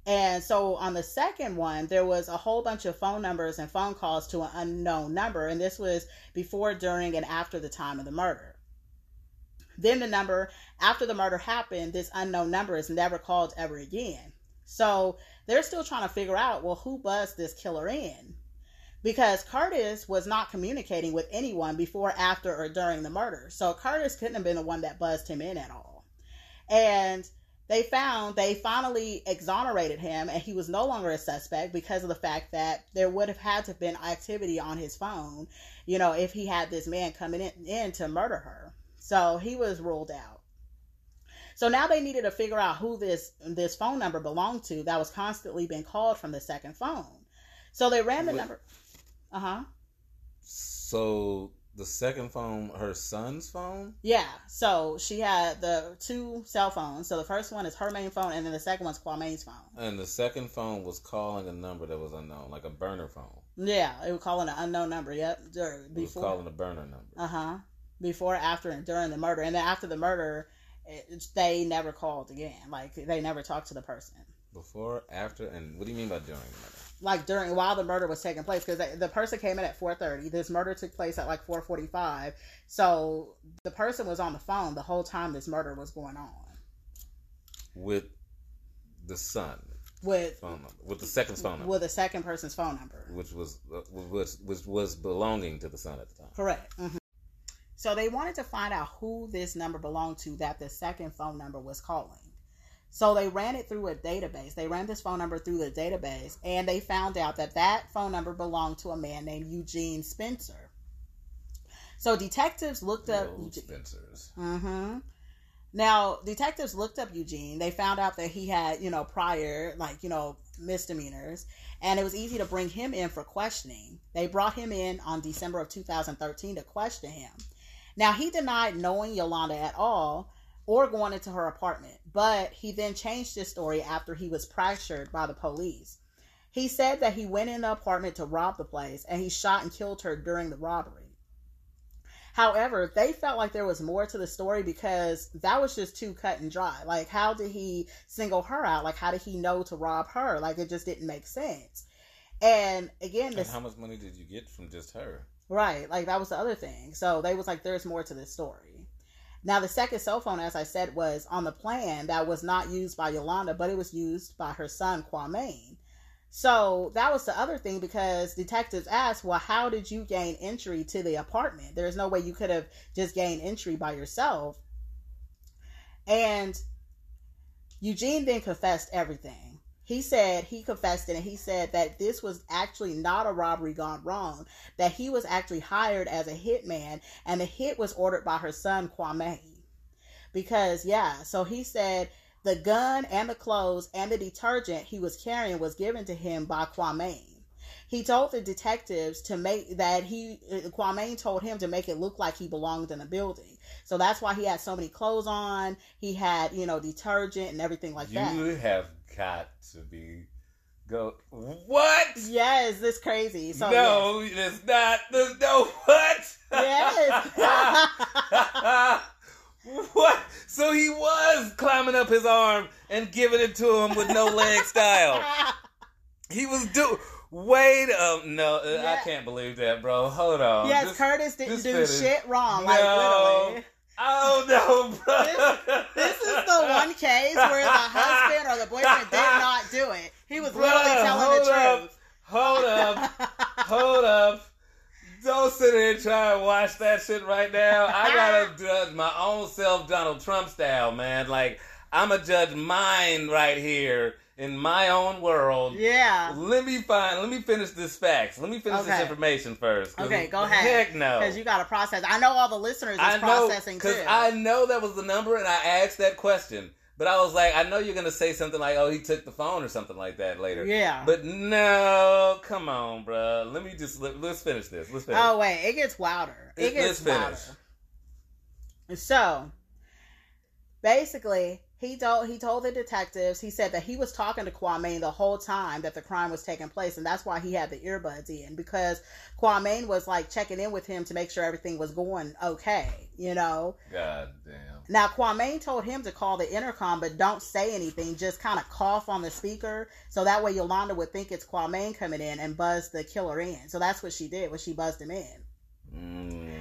A: And so on the second one, there was a whole bunch of phone numbers and phone calls to an unknown number, and this was before, during, and after the time of the murder. Then the number after the murder happened, this unknown number is never called ever again. So they're still trying to figure out, well, who buzzed this killer in? Because Curtis was not communicating with anyone before, after, or during the murder. So Curtis couldn't have been the one that buzzed him in at all. And they found they finally exonerated him and he was no longer a suspect because of the fact that there would have had to have been activity on his phone, you know, if he had this man coming in, in to murder her. So he was ruled out. So now they needed to figure out who this this phone number belonged to that was constantly being called from the second phone. So they ran the
B: Wait.
A: number. Uh huh.
B: So the second phone, her son's phone.
A: Yeah. So she had the two cell phones. So the first one is her main phone, and then the second one's Kwame's phone.
B: And the second phone was calling a number that was unknown, like a burner phone.
A: Yeah, it was calling an unknown number. Yep. dur-
B: It was
A: Before.
B: calling a burner number.
A: Uh huh. Before, after, and during the murder, and then after the murder, it, they never called again. Like they never talked to the person.
B: Before, after, and what do you mean by during the murder?
A: Like during while the murder was taking place, because the person came in at four thirty. This murder took place at like four forty five. So the person was on the phone the whole time this murder was going on
B: With the son
A: with
B: phone number, with the second phone number,
A: with the second person's phone number.
B: which was uh, which, which was belonging to the son at the time.
A: Correct. hmm So they wanted to find out who this number belonged to that the second phone number was calling. So they ran it through a database. They ran this phone number through the database and they found out that that phone number belonged to a man named Eugene Spencer. So detectives looked
B: The
A: up Eugene.
B: Spencers.
A: Mm-hmm. Now, detectives looked up Eugene. They found out that he had, you know, prior, like, you know, misdemeanors, and it was easy to bring him in for questioning. They brought him in on December of 2013 to question him. Now, he denied knowing Yolanda at all or going into her apartment, but he then changed his story after he was pressured by the police. He said that he went in the apartment to rob the place and he shot and killed her during the robbery. However, they felt like there was more to the story because that was just too cut and dry. Like, how did he single her out? Like, how did he know to rob her? Like, it just didn't make sense. And again,
B: And how much money did you get from just her?
A: right, like that was the other thing. So they was like, there's more to this story. Now, the second cell phone, as I said, was on the plan that was not used by Yolanda, but it was used by her son Kwame. So that was the other thing because detectives asked, well, how did you gain entry to the apartment? There's no way you could have just gained entry by yourself. And Eugene then confessed everything. He said he confessed it and he said that this was actually not a robbery gone wrong, that he was actually hired as a hitman and the hit was ordered by her son Kwame. Because, yeah, so he said the gun and the clothes and the detergent he was carrying was given to him by Kwame. He told the detectives to make that he uh, Kwame told him to make it look like he belonged in a building. So that's why he had so many clothes on. He had, you know, detergent and everything like
B: you
A: that.
B: have got to be go what?
A: Yes, this crazy. So
B: no, it's not. There's no what?
A: Yes. (laughs)
B: what? So he was climbing up his arm and giving it to him with no leg style. (laughs) He was do. Wait a no, uh,
A: Yeah.
B: I can't believe that, bro. Hold on.
A: yes,
B: This-
A: Curtis didn't do shit wrong. Like
B: No.
A: literally.
B: Oh no, bro.
A: This is the one case where the husband or the boyfriend did not do it. He was
B: Bruh,
A: literally telling the
B: up.
A: truth.
B: Hold up. Hold up. Don't sit here and try and watch that shit right now. I gotta judge my own self Donald Trump style, man. Like, I'm a judge mine right here in my own world.
A: Yeah.
B: Let me find. Let me finish this facts. Let me finish this information first.
A: Okay, go ahead.
B: Heck no.
A: Because you got to process. I know all the listeners is
B: I know
A: processing too.
B: because I know that was the number, and I asked that question. But I was like, I know you're gonna say something like, "Oh, he took the phone" or something like that later.
A: yeah.
B: But no, come on, bro. Let me just let, us finish this. Let's finish.
A: oh wait, it gets wilder. It
B: Let's-
A: gets
B: let's
A: wilder. So, basically, he told he told the detectives. He said that he was talking to Kwame the whole time that the crime was taking place, and that's why he had the earbuds in because Kwame was like checking in with him to make sure everything was going okay. You know.
B: God damn.
A: Now Kwame told him to call the intercom, but don't say anything. Just kind of cough on the speaker, so that way Yolanda would think it's Kwame coming in and buzz the killer in. So that's what she did. Was she buzzed him in?
B: Mm.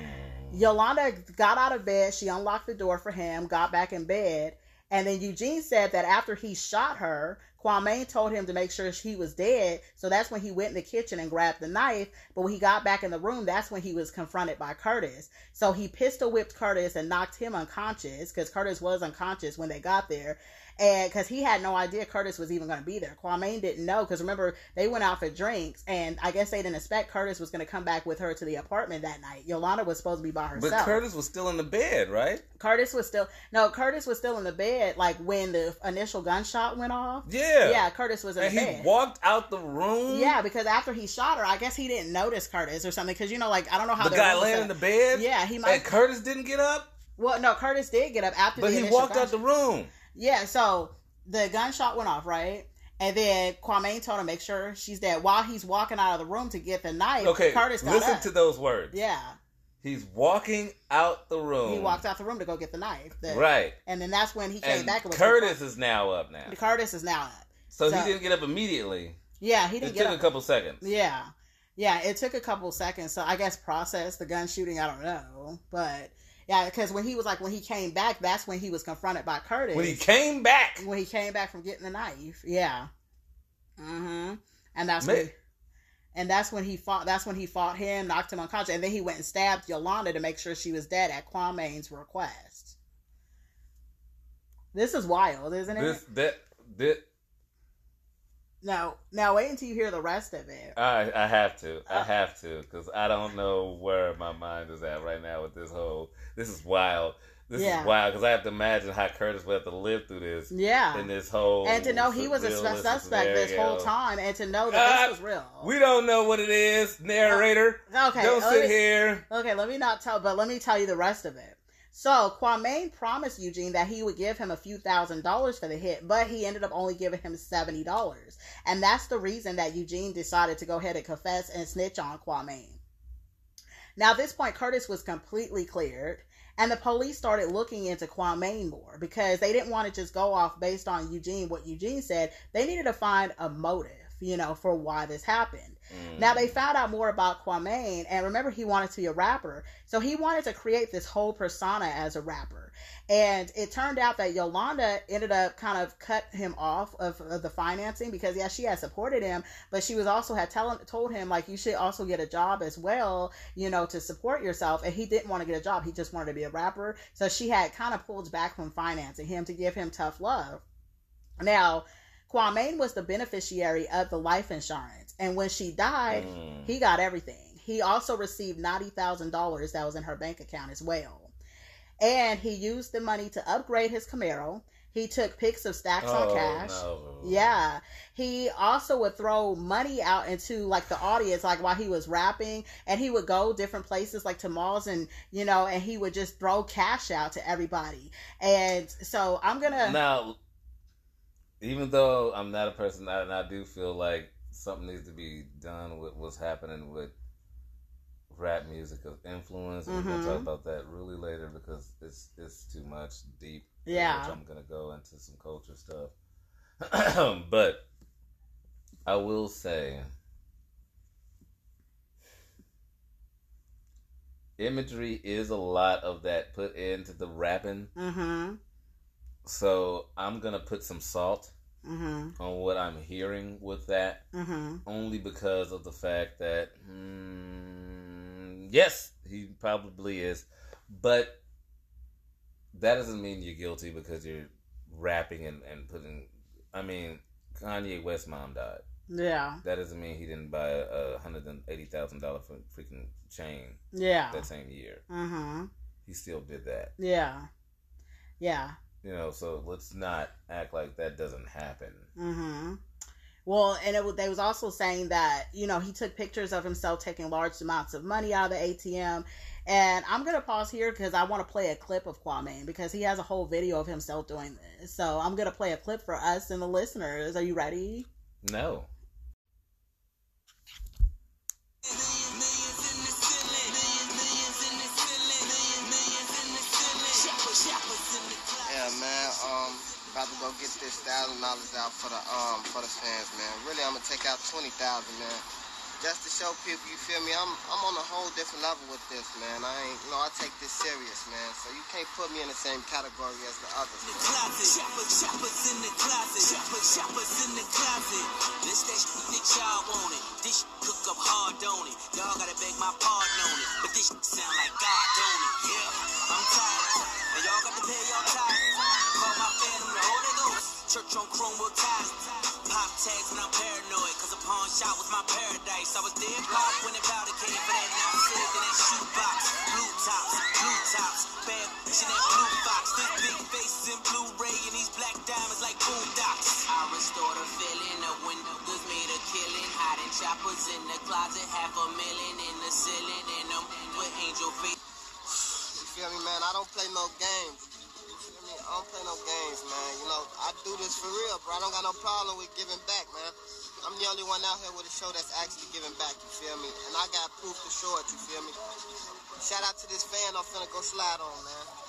A: Yolanda got out of bed. She unlocked the door for him, got back in bed, and then Eugene said that after he shot her, Kwame told him to make sure she was dead. So that's when he went in the kitchen and grabbed the knife. But when he got back in the room, that's when he was confronted by Curtis. So he pistol whipped Curtis and knocked him unconscious because Curtis was unconscious when they got there. And because he had no idea Curtis was even going to be there. Kwame didn't know because remember, they went out for drinks and I guess they didn't expect Curtis was going to come back with her to the apartment that night. Yolanda was supposed to be by herself.
B: But Curtis was still in the bed, right?
A: Curtis was still no. Curtis was still in the bed, like when the initial gunshot went off.
B: Yeah.
A: Yeah, Curtis was in
B: And
A: the
B: he
A: bed.
B: walked out the room.
A: Yeah, because after he shot her, I guess he didn't notice Curtis or something. Because you know, like I don't know how
B: The guy laying in the bed.
A: Yeah, he might. And.
B: Curtis didn't get up,
A: Well, no, Curtis did get up after.
B: but he walked out the room.
A: Yeah, so the gunshot went off, right? And then Kwame told him make sure she's dead. While he's walking out of the room to get the knife,
B: Okay,
A: Curtis got
B: listen
A: up.
B: to those words.
A: Yeah,
B: He's walking out the room.
A: he walked out the room to go get the knife. The-
B: Right.
A: and then that's when he came
B: And
A: back. And
B: Curtis is now up now.
A: Curtis is now up.
B: So,
A: So-
B: he didn't get up immediately.
A: Yeah, he didn't
B: took
A: get
B: a
A: up.
B: couple seconds.
A: Yeah. Yeah, it took a couple seconds. So I guess process the gun shooting, I don't know. But yeah, because when he was like, when he came back, that's when he was confronted by Curtis.
B: When he came back,
A: when he came back from getting the knife. Yeah. Mm-hmm. And that's
B: Ma-
A: when and that's when he fought that's when he fought him, knocked him unconscious, and then he went and stabbed Yolanda to make sure she was dead at Kwame's request. This is wild, isn't it?
B: this that that
A: no, now wait until you hear the rest of it.
B: I I have to I
A: Uh.
B: have to because I don't know where my mind is at right now with this whole. This is wild. This
A: Yeah.
B: is wild because I have to imagine how Curtis would have to live through this
A: Yeah.
B: in this whole
A: and to know he was a suspect this whole time, and to know that
B: Uh,
A: this was real.
B: We don't know what it is, narrator.
A: okay,
B: don't sit
A: me-
B: here.
A: Okay, let me not tell, but let me tell you the rest of it. So Kwame promised Eugene that he would give him a few thousand dollars for the hit, but he ended up only giving him seventy dollars, and that's the reason that Eugene decided to go ahead and confess and snitch on Kwame. Now, at this point, Curtis was completely cleared, and the police started looking into Kwame more because they didn't want to just go off based on Eugene, what Eugene said. They needed to find a motive, you know, for why this happened.
B: Mm.
A: Now they found out more about Kwame, and remember he wanted to be a rapper, so he wanted to create this whole persona as a rapper. And it turned out that Yolanda ended up kind of cut him off of, of the financing because yeah, she had supported him, but she was also had tell, told him like you should also get a job as well, you know, to support yourself. And he didn't want to get a job; he just wanted to be a rapper. So she had kind of pulled back from financing him to give him tough love. Now. Kwame was the beneficiary of the life insurance, and when she died,
B: Mm.
A: he got everything. He also received ninety thousand dollars that was in her bank account as well, and he used the money to upgrade his Camaro. He took pics of stacks
B: oh,
A: on cash.
B: No.
A: Yeah. He also would throw money out into like the audience, like while he was rapping, and he would go different places like to malls and you know, and he would just throw cash out to everybody. And so I'm gonna
B: Now, even though I'm not a person, I, and I do feel like something needs to be done with what's happening with rap music of influence. And We're gonna talk about that really later because it's it's too much deep.
A: Yeah.
B: I'm gonna go into some culture stuff. (clears throat) but I will say imagery is a lot of that put into the rapping.
A: Mm-hmm.
B: So I'm gonna put some salt
A: Mm-hmm.
B: on what I'm hearing with that,
A: Mm-hmm.
B: only because of the fact that mm, yes, he probably is, but that doesn't mean you're guilty because you're rapping and, and putting. I mean, Kanye West mom died.
A: Yeah.
B: That doesn't mean he didn't buy a hundred and eighty thousand dollar freaking chain
A: Yeah.
B: that same year.
A: Mm-hmm.
B: He still did that.
A: Yeah. Yeah.
B: You know, so let's not act like that doesn't happen.
A: Mm-hmm. Well, and it, they was also saying that you know he took pictures of himself taking large amounts of money out of the ATM, and I'm gonna pause here because I want to play a clip of Kwame because he has a whole video of himself doing this. So I'm gonna play a clip for us and the listeners. Are you ready?
B: No.
C: About to go get this thousand dollars out for the um for the fans, man. Really, I'm gonna take out twenty thousand, man. Just to show people, you feel me? I'm I'm on a whole different level with this, man. I ain't, you know, I take this serious, man. So you can't put me in the same category as the others. The
D: closet. Shoppers, shoppers in the closet. Shoppers, shoppers in the closet. This that shit y'all want it. This cook up hard, don't it? Y'all gotta beg my pardon on it. But this shit sound like God, don't it? Yeah, I'm tired. And y'all got to pay y'all tithes. Call my phantom the Holy Ghost. Church on Cromwell ties. Pop tags when I'm paranoid. Cause a pawn shot was my paradise. I was dead pop when the powder came for that. Now I'm in that shoebox. Blue tops, blue tops. Bad bitch in that blue box. This big face in Blu-ray and these black diamonds like boondocks. I restore the feeling of when the goods made a killing. Hiding choppers in the closet. Half a million in the ceiling. And I'm with angel face.
C: You feel me, man? I don't play no games. I don't play no games, man. You know, I do this for real, bro. I don't got no problem with giving back, man. I'm the only one out here with a show that's actually giving back, you feel me? And I got proof to show it, you feel me? Shout out to this fan I'm finna go slide on, man.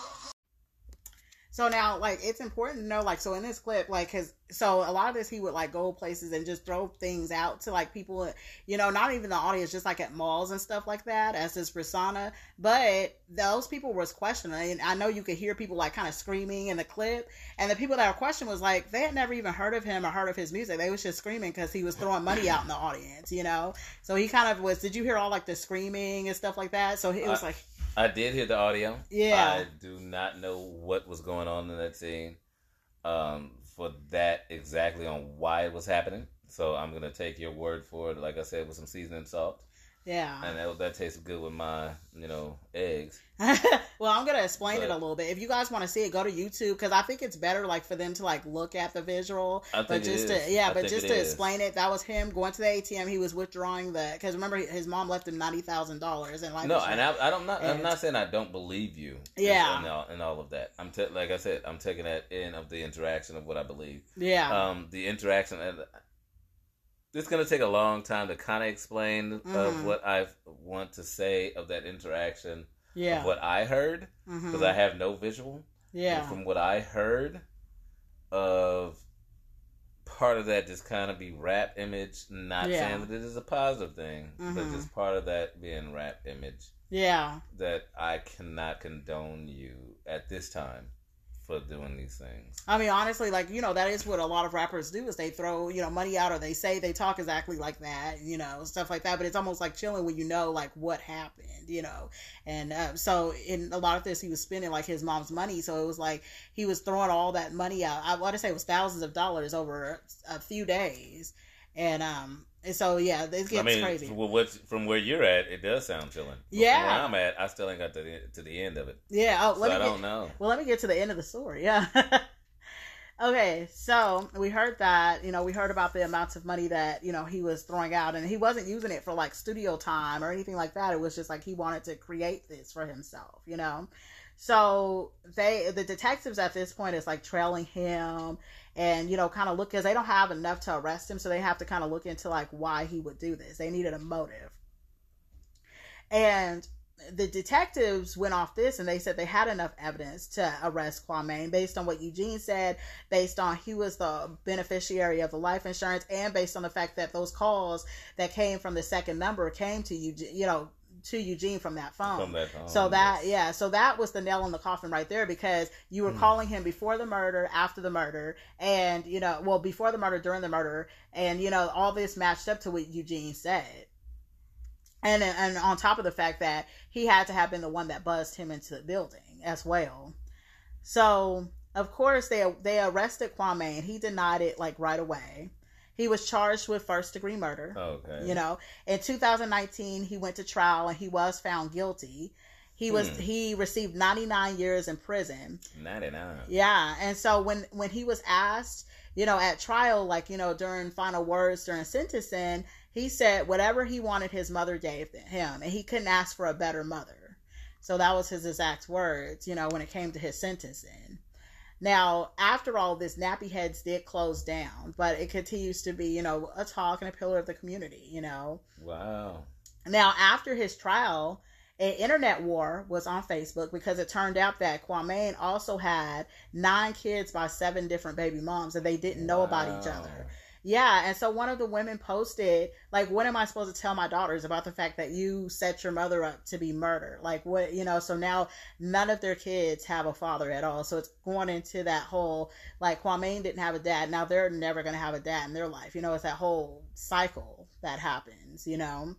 A: So now, like, it's important to know, like, so in this clip, like, cause, so a lot of this, he would, like, go places and just throw things out to, like, people, you know, not even the audience, just, like, at malls and stuff like that, as his persona. But those people was questioning, and I know you could hear people, like, kind of screaming in the clip, and the people that were questioning was, like, they had never even heard of him or heard of his music. They was just screaming because he was throwing money out in the audience, you know? So he kind of was, did you hear all, like, the screaming and stuff like that? So it was,
B: I-
A: like,
B: I did hear the audio.
A: Yeah.
B: I do not know what was going on in that scene um, for that exactly on why it was happening. So I'm gonna take your word for it. Like I said, with some seasoning salt,
A: yeah.
B: and that, that tastes good with my, you know, eggs. (laughs)
A: well, I'm gonna explain it a little bit. If you guys want to see it, go to YouTube because I think it's better like for them to like look at the visual.
B: I
A: But
B: think it
A: just
B: is.
A: to yeah,
B: I
A: but just to
B: is.
A: explain it, that was him going to the ATM. He was withdrawing the because remember his mom left him ninety thousand dollars and like
B: No, and I, I don't not. I'm not saying I don't believe you.
A: Yeah.
B: and all, and all of that. I'm t- like I said, I'm taking that in of the interaction of what I believe.
A: yeah
B: Um, the interaction. And it's gonna take a long time to kind of explain
A: Mhm.
B: of what I want to say of that interaction
A: yeah
B: of what I heard because I have no visual.
A: yeah
B: But from what I heard of part of that just kind of be rap image, not
A: Yeah.
B: saying that it is a positive thing, but
A: Mhm.
B: just part of that being rap image
A: yeah
B: that I cannot condone you at this time for doing these things.
A: I mean, honestly, like you know, that is what a lot of rappers do is they throw you know money out or they say they talk exactly like that, you know, stuff like that. But it's almost like chilling when you know like what happened, you know. And uh, so in a lot of this, he was spending like his mom's money, so it was like he was throwing all that money out. I want to say it was thousands of dollars over a few days, and um, and so yeah, it gets
B: I mean,
A: crazy.
B: from, where you're at, it does sound chilling. But
A: Yeah.
B: From where I'm at, I still ain't got to the, to the end of it.
A: Yeah. Oh,
B: So I
A: get,
B: don't know.
A: Well, let me get to the end of the story. Yeah. (laughs) okay, so we heard that, you know, we heard about the amounts of money that, you know, he was throwing out and he wasn't using it for like studio time or anything like that. It was just like he wanted to create this for himself, you know. So they the detectives at this point is like trailing him and you know kind of look because they don't have enough to arrest him so they have to kind of look into like why he would do this. They needed a motive. And the detectives went off this and they said they had enough evidence to arrest Kwame based on what Eugene said, based on he was the beneficiary of the life insurance, and based on the fact that those calls that came from the second number came to Eugene, you know, to Eugene from that phone.
B: From that phone,
A: so that
B: yes.
A: yeah, so that was the nail in the coffin right there because you were
B: Hmm.
A: calling him before the murder, after the murder, and you know, well, before the murder, during the murder, and you know, all this matched up to what Eugene said and and on top of the fact that he had to have been the one that buzzed him into the building as well. So of course they they arrested Kwame and he denied it like right away. He was charged with first degree murder.
B: Okay.
A: You know, in 2019, he went to trial and he was found guilty. He was
B: Hmm.
A: he received 99 years in prison.
B: 99.
A: Yeah, and so when when he was asked, you know, at trial, like you know, during final words during sentencing, he said whatever he wanted, his mother gave him, and he couldn't ask for a better mother. So that was his exact words, you know, when it came to his sentencing. Now, after all this, Nappy Heads did close down, but it continues to be, you know, a talk and a pillar of the community, you know.
B: Wow.
A: Now, after his trial, an internet war was on Facebook because it turned out that Kwame also had nine kids by seven different baby moms and they didn't know about each other. Yeah, and so one of the women posted, like, what am I supposed to tell my daughters about the fact that you set your mother up to be murdered? Like, what, you know, so now none of their kids have a father at all. So it's going into that whole, like, Kwame didn't have a dad. Now they're never going to have a dad in their life. You know, it's that whole cycle that happens, you know?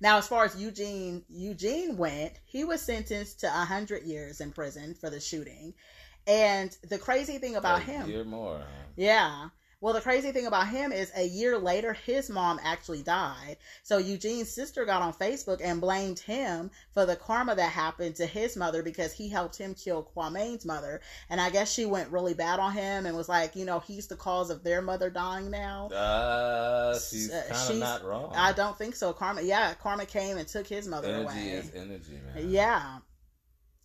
A: Now, as far as Eugene Eugene went, he was sentenced to hundred years in prison for the shooting. And the crazy thing about
B: A
A: him,
B: year more.
A: Yeah. Well, the crazy thing about him is a year later, his mom actually died. So Eugene's sister got on Facebook and blamed him for the karma that happened to his mother because he helped him kill Kwame's mother. And I guess she went really bad on him and was like, you know, he's the cause of their mother dying now.
B: Uh, she's
A: Uh,
B: kind of not wrong.
A: I don't think so. Karma, yeah, Karma came and took his mother
B: Energy
A: away.
B: is energy, man.
A: Yeah.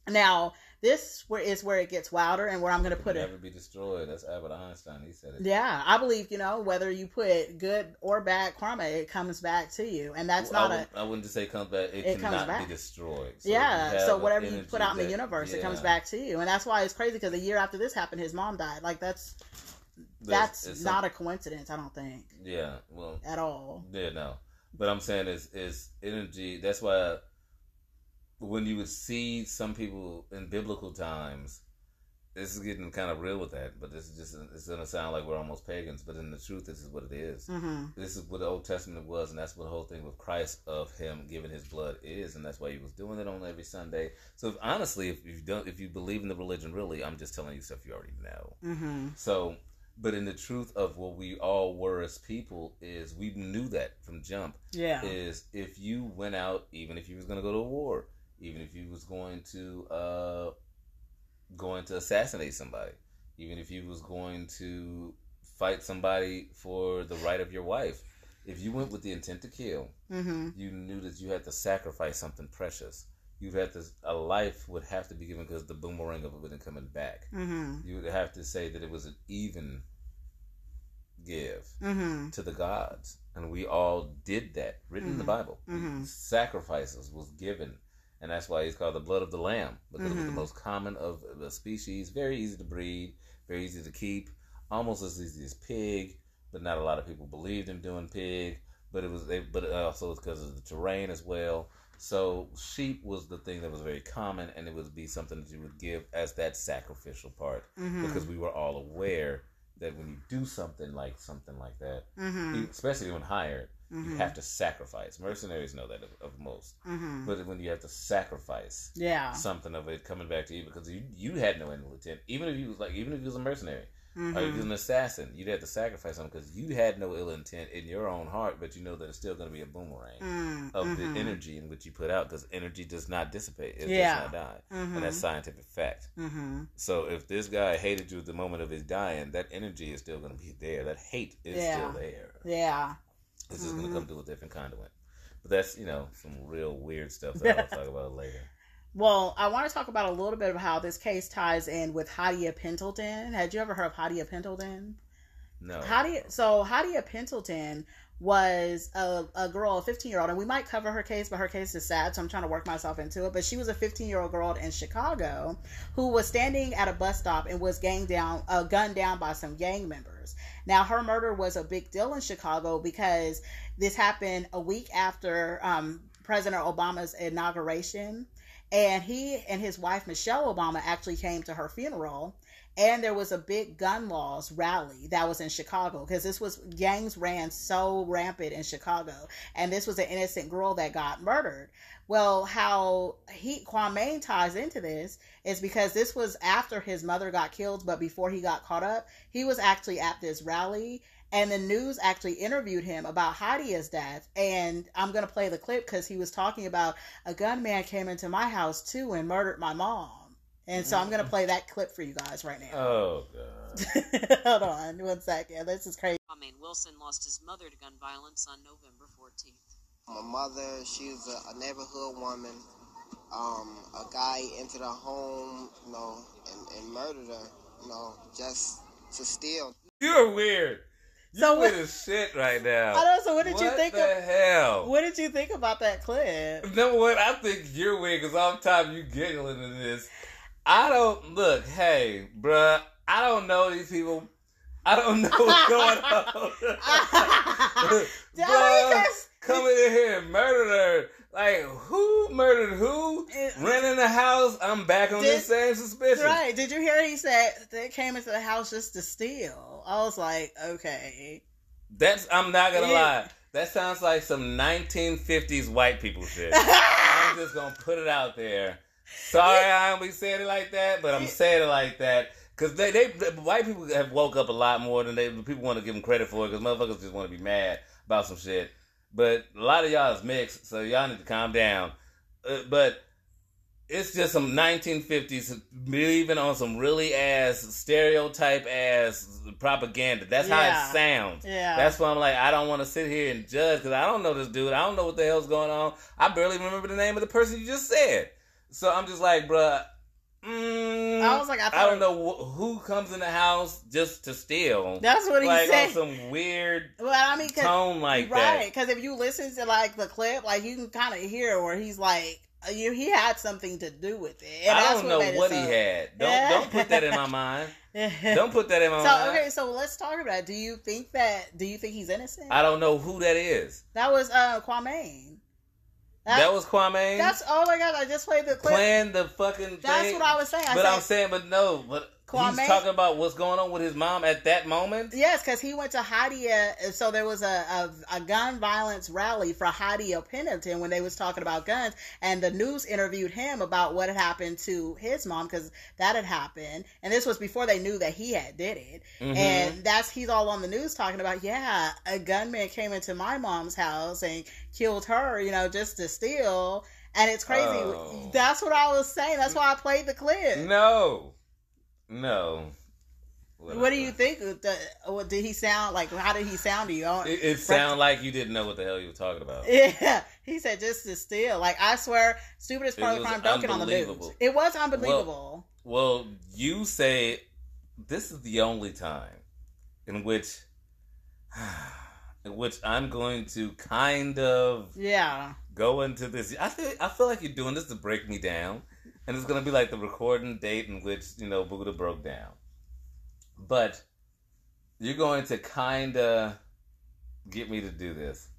A: Now this where is where it gets wilder and where I'm going to put
B: can
A: it.
B: never be destroyed. That's Albert Einstein. He said it.
A: Yeah, I believe you know whether you put good or bad karma, it comes back to you, and that's
B: Well,
A: not
B: I
A: a
B: wouldn't, I wouldn't just say comes back. It,
A: It
B: cannot
A: back.
B: be destroyed. So
A: yeah. So whatever you put out in the
B: that-
A: universe, it comes back to you, and that's why it's crazy because a year after this happened, his mom died. Like that's that's
B: it's
A: not a coincidence. I don't think
B: Yeah. Well.
A: at all.
B: Yeah. No. But I'm saying is is energy. That's why when you would see some people in biblical times, this is getting kind of real with that. But this is just it's gonna sound like we're almost pagans. But in the truth, this is what it is.
A: hmm
B: This is what the Old Testament was, and that's what the whole thing with Christ of Him giving His blood is, and that's why He was doing it on every Sunday. So, if, honestly, if you don't, if you believe in the religion, really, I'm just telling you stuff you already know.
A: hmm
B: So, but in the truth of what we all were as people is, we knew that from jump.
A: Yeah.
B: Is if you went out, even if you was going to go to war, even if you was going to uh, going to assassinate somebody, even if you was going to fight somebody for the right of your wife, if you went with the intent to kill,
A: hmm
B: you knew that you had to sacrifice something precious. You had to a life would have to be given because the boomerang of it wasn't coming back.
A: hmm
B: You would have to say that it was an even give
A: hmm
B: to the gods, and we all did that. Written in the
A: Mhm.
B: Bible,
A: Mhm.
B: sacrifices was given, and that's why he's called the blood of the lamb because it was the
A: Mhm.
B: most common of the species. Very easy to breed, very easy to keep, almost as easy as pig. But not a lot of people believed in doing pig. But it was, they, but it also was because of the terrain as well. So sheep was the thing that was very common, and it would be something that you would give as that sacrificial part
A: hmm
B: because we were all aware that when you do something like something like that,
A: hmm
B: especially when hired,
A: hmm
B: you have to sacrifice. Mercenaries know that of, of most,
A: hmm
B: but when you have to sacrifice
A: Yeah.
B: something of it coming back to you because you you had no ill intent, even if you was like even if you was a mercenary
A: hmm
B: or you was an assassin, you'd have to sacrifice something because you had no ill intent in your own heart, but you know that it's still going to be a boomerang.
A: mm
B: Of the energy in which you put out, because energy does not dissipate; it
A: Yeah.
B: does not die,
A: hmm
B: and that's scientific fact. So if this guy hated you at the moment of his dying, that energy is still going to be there. That hate is
A: Yeah.
B: still there.
A: Yeah.
B: It's just going
A: Mhm.
B: to come through a different conduit. But that's you know some real weird stuff that I'll talk about later. (laughs)
A: Well, I want to talk about a little bit of how this case ties in with Hadiya Pendleton. Had you ever heard of Hadiya Pendleton?
B: No,
A: Hadiya, so Hadiya Pendleton was a, a girl, a 15 year old, and we might cover her case, but her case is sad, so I'm trying to work myself into it. But she was a 15 year old girl in Chicago who was standing at a bus stop and was gang down, uh, gunned down by some gang members. Now, her murder was a big deal in Chicago because this happened a week after um, President Obama's inauguration, and he and his wife Michelle Obama actually came to her funeral. And there was a big gun laws rally that was in Chicago because this was gangs ran so rampant in Chicago, and this was an innocent girl that got murdered. Well, how he Kwame ties into this is because this was after his mother got killed, but before he got caught up, he was actually at this rally And the news actually interviewed him about Hadiya's death. And I'm going to play the clip because he was talking about a gunman came into my house too and murdered my mom. And so I'm going to play that clip for you guys right now.
B: Oh (laughs) god.
A: Hold on one second. This is crazy.
E: Kwame Wilson lost his mother to gun violence on November 14th.
C: My mother, she was a, a neighborhood woman. Um, a guy entered her home, you know, and, and murdered her, you know, just to steal.
B: You're weird. You
A: So
B: so
A: what-
B: weird as shit right now.
A: I don't. So what did you
B: What
A: think
B: the
A: of?
B: hell?
A: What did you think about that clip?
B: You know what? I think you're weird because all the time you giggling in this. I don't look. Hey, bruh. I don't know these people. I don't know what's (laughs) going on. (laughs)
A: Yeah,
B: bruh,
A: because-
B: coming in here and murdered her. Like who murdered who?
A: It-
B: Renting the house. I'm back on
A: Did-
B: this same suspicion.
A: Right. Did you hear he said they came into the house just to steal? I was like, okay.
B: That's. I'm not gonna lie. That sounds like some 1950s white people shit. (laughs) I'm just gonna put it out there. Sorry, I don't be saying it like that, but I'm saying it like that because they, they, the white people have woke up a lot more than they people want to give them credit for because motherfuckers just want to be mad about some shit. But a lot of y'all is mixed, so y'all need to calm down. Uh, but it's just some 1950s believing on some really ass stereotype ass propaganda. That's how it sounds.
A: Yeah.
B: That's why I'm like, I don't want to sit here and judge because I don't know this dude. I don't know what the hell's going on. I barely remember the name of the person you just said. So I'm just like, bruh. Mm,
A: I was like, I
B: I, don't know wh- who comes in the house just to steal.
A: That's what he
B: like
A: said.
B: on some weird
A: well, I mean,
B: tone like
A: right?
B: that.
A: Because if you listen to like the clip, like you can kind of hear where he's like, uh, you he had something to do with it. And
B: I
A: that's
B: don't know what he had. Don't
A: Yeah.
B: don't put that in my (laughs) mind. (laughs) Don't put that in my
A: So
B: mind.
A: okay, so let's talk about. It. Do you think that? Do you think he's innocent?
B: I don't know who that is.
A: that was uh Kwame.
B: That, was Kwame.
A: That's oh my god! I just played the clip.
B: playing the fucking
A: That's
B: thing.
A: what I was saying. I
B: but
A: said,
B: I'm saying, but no, but
A: Kwame-
B: he's talking about what's going on with his mom at that moment.
A: Yes, because he went to Hadiya. So there was a, a a gun violence rally for Hadiya Pennington when they was talking about guns, and the news interviewed him about what had happened to his mom because that had happened, and this was before they knew that he had did it.
B: Mhm.
A: And that's he's all on the news talking about, yeah, a gunman came into my mom's house and killed her, you know, just to steal. And it's crazy.
B: Oh.
A: That's what I was saying. That's why I played the clip.
B: No, no.
A: What do you think? The- What did he sound like? How did he sound to you?
B: It, it (laughs) sounded like you didn't know what the hell you were talking about.
A: Yeah, he said just to steal. Like I swear, stupidest part of the crime. Don't on the news. It was unbelievable.
B: Well, you say this is the only time in which, (sighs) in which I'm going to kind of
A: yeah,
B: go into this. I feel I feel like you're doing this to break me down, and it's gonna be like the recording date in which you know Buddha broke down. But you're going to kind of get me to do this.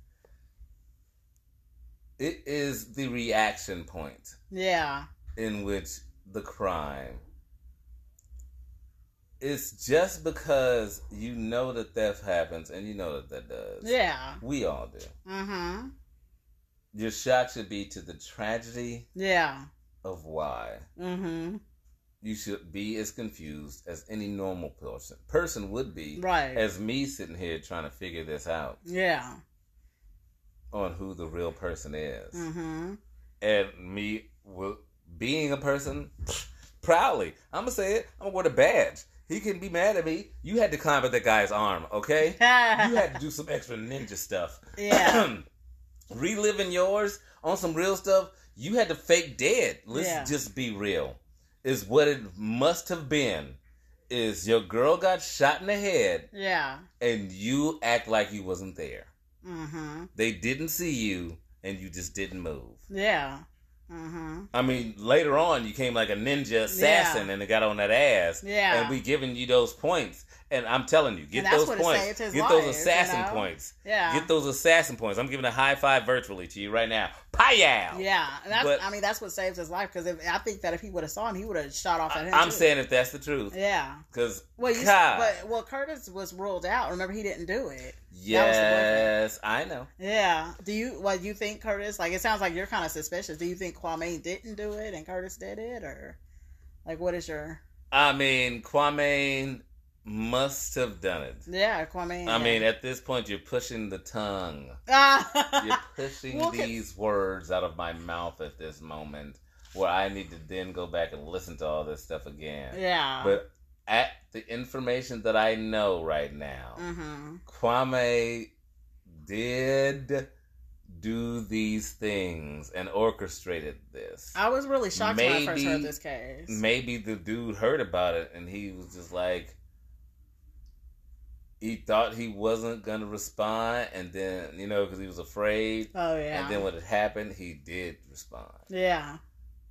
B: It is the reaction point
A: yeah,
B: in which the crime. It's just because you know that theft happens and you know that that does.
A: yeah.
B: We all do.
A: Mm-hmm.
B: Your shot should be to the tragedy
A: Yeah.
B: Of why.
A: Mm-hmm.
B: You should be as confused as any normal person person would be.
A: Right.
B: As me sitting here trying to figure this out
A: yeah.
B: on who the real person is.
A: Mm-hmm.
B: And me w- being a person proudly. I'm gonna say it. I'm gonna wear the badge. He can be mad at me. You had to climb up that guy's arm, okay? (laughs) you had to do some extra ninja stuff.
A: Yeah. (clears throat)
B: Reliving yours on some real stuff. You had to fake dead. Let's
A: Yeah.
B: just be real. Is what it must have been. Is your girl got shot in the head
A: yeah.
B: and you act like you wasn't there.
A: Mm-hmm.
B: They didn't see you and you just didn't move.
A: Yeah. Mm-hmm.
B: I mean, later on, you came like a ninja assassin
A: Yeah.
B: and it got on that ass.
A: Yeah.
B: And we giving you those points. And I'm telling you, get those points. Get those
A: you
B: assassin
A: know?
B: points.
A: Yeah.
B: Get those assassin points. I'm giving a high five virtually to you right now. Payal.
A: Yeah, and that's,
B: But-
A: I mean that's what saves his life because I think that if he would have saw him, he would have shot off at him.
B: I'm
A: too.
B: saying if that's the truth.
A: yeah.
B: Because,
A: Well, you, but well, Curtis was ruled out. Remember, he didn't do it.
B: yes, I know.
A: Yeah. Do you? What you think, Curtis? Like it sounds like you're kind of suspicious. Do you think Kwame didn't do it and Curtis did it, or like what is your?
B: I mean, Kwame must have done it.
A: Yeah, Kwame.
B: I mean, at this point, you're pushing the tongue. (laughs) You're pushing
A: Well,
B: these words out of my mouth at this moment, where I need to then go back and listen to all this stuff again.
A: yeah.
B: But at the information that I know right now,
A: hmm
B: Kwame did do these things and orchestrated this.
A: I was really shocked when I first heard this case.
B: Maybe the dude heard about it and he was just like, he thought he wasn't gonna respond, and then you know because he was afraid,
A: oh yeah.
B: and then when it happened, he did respond.
A: yeah.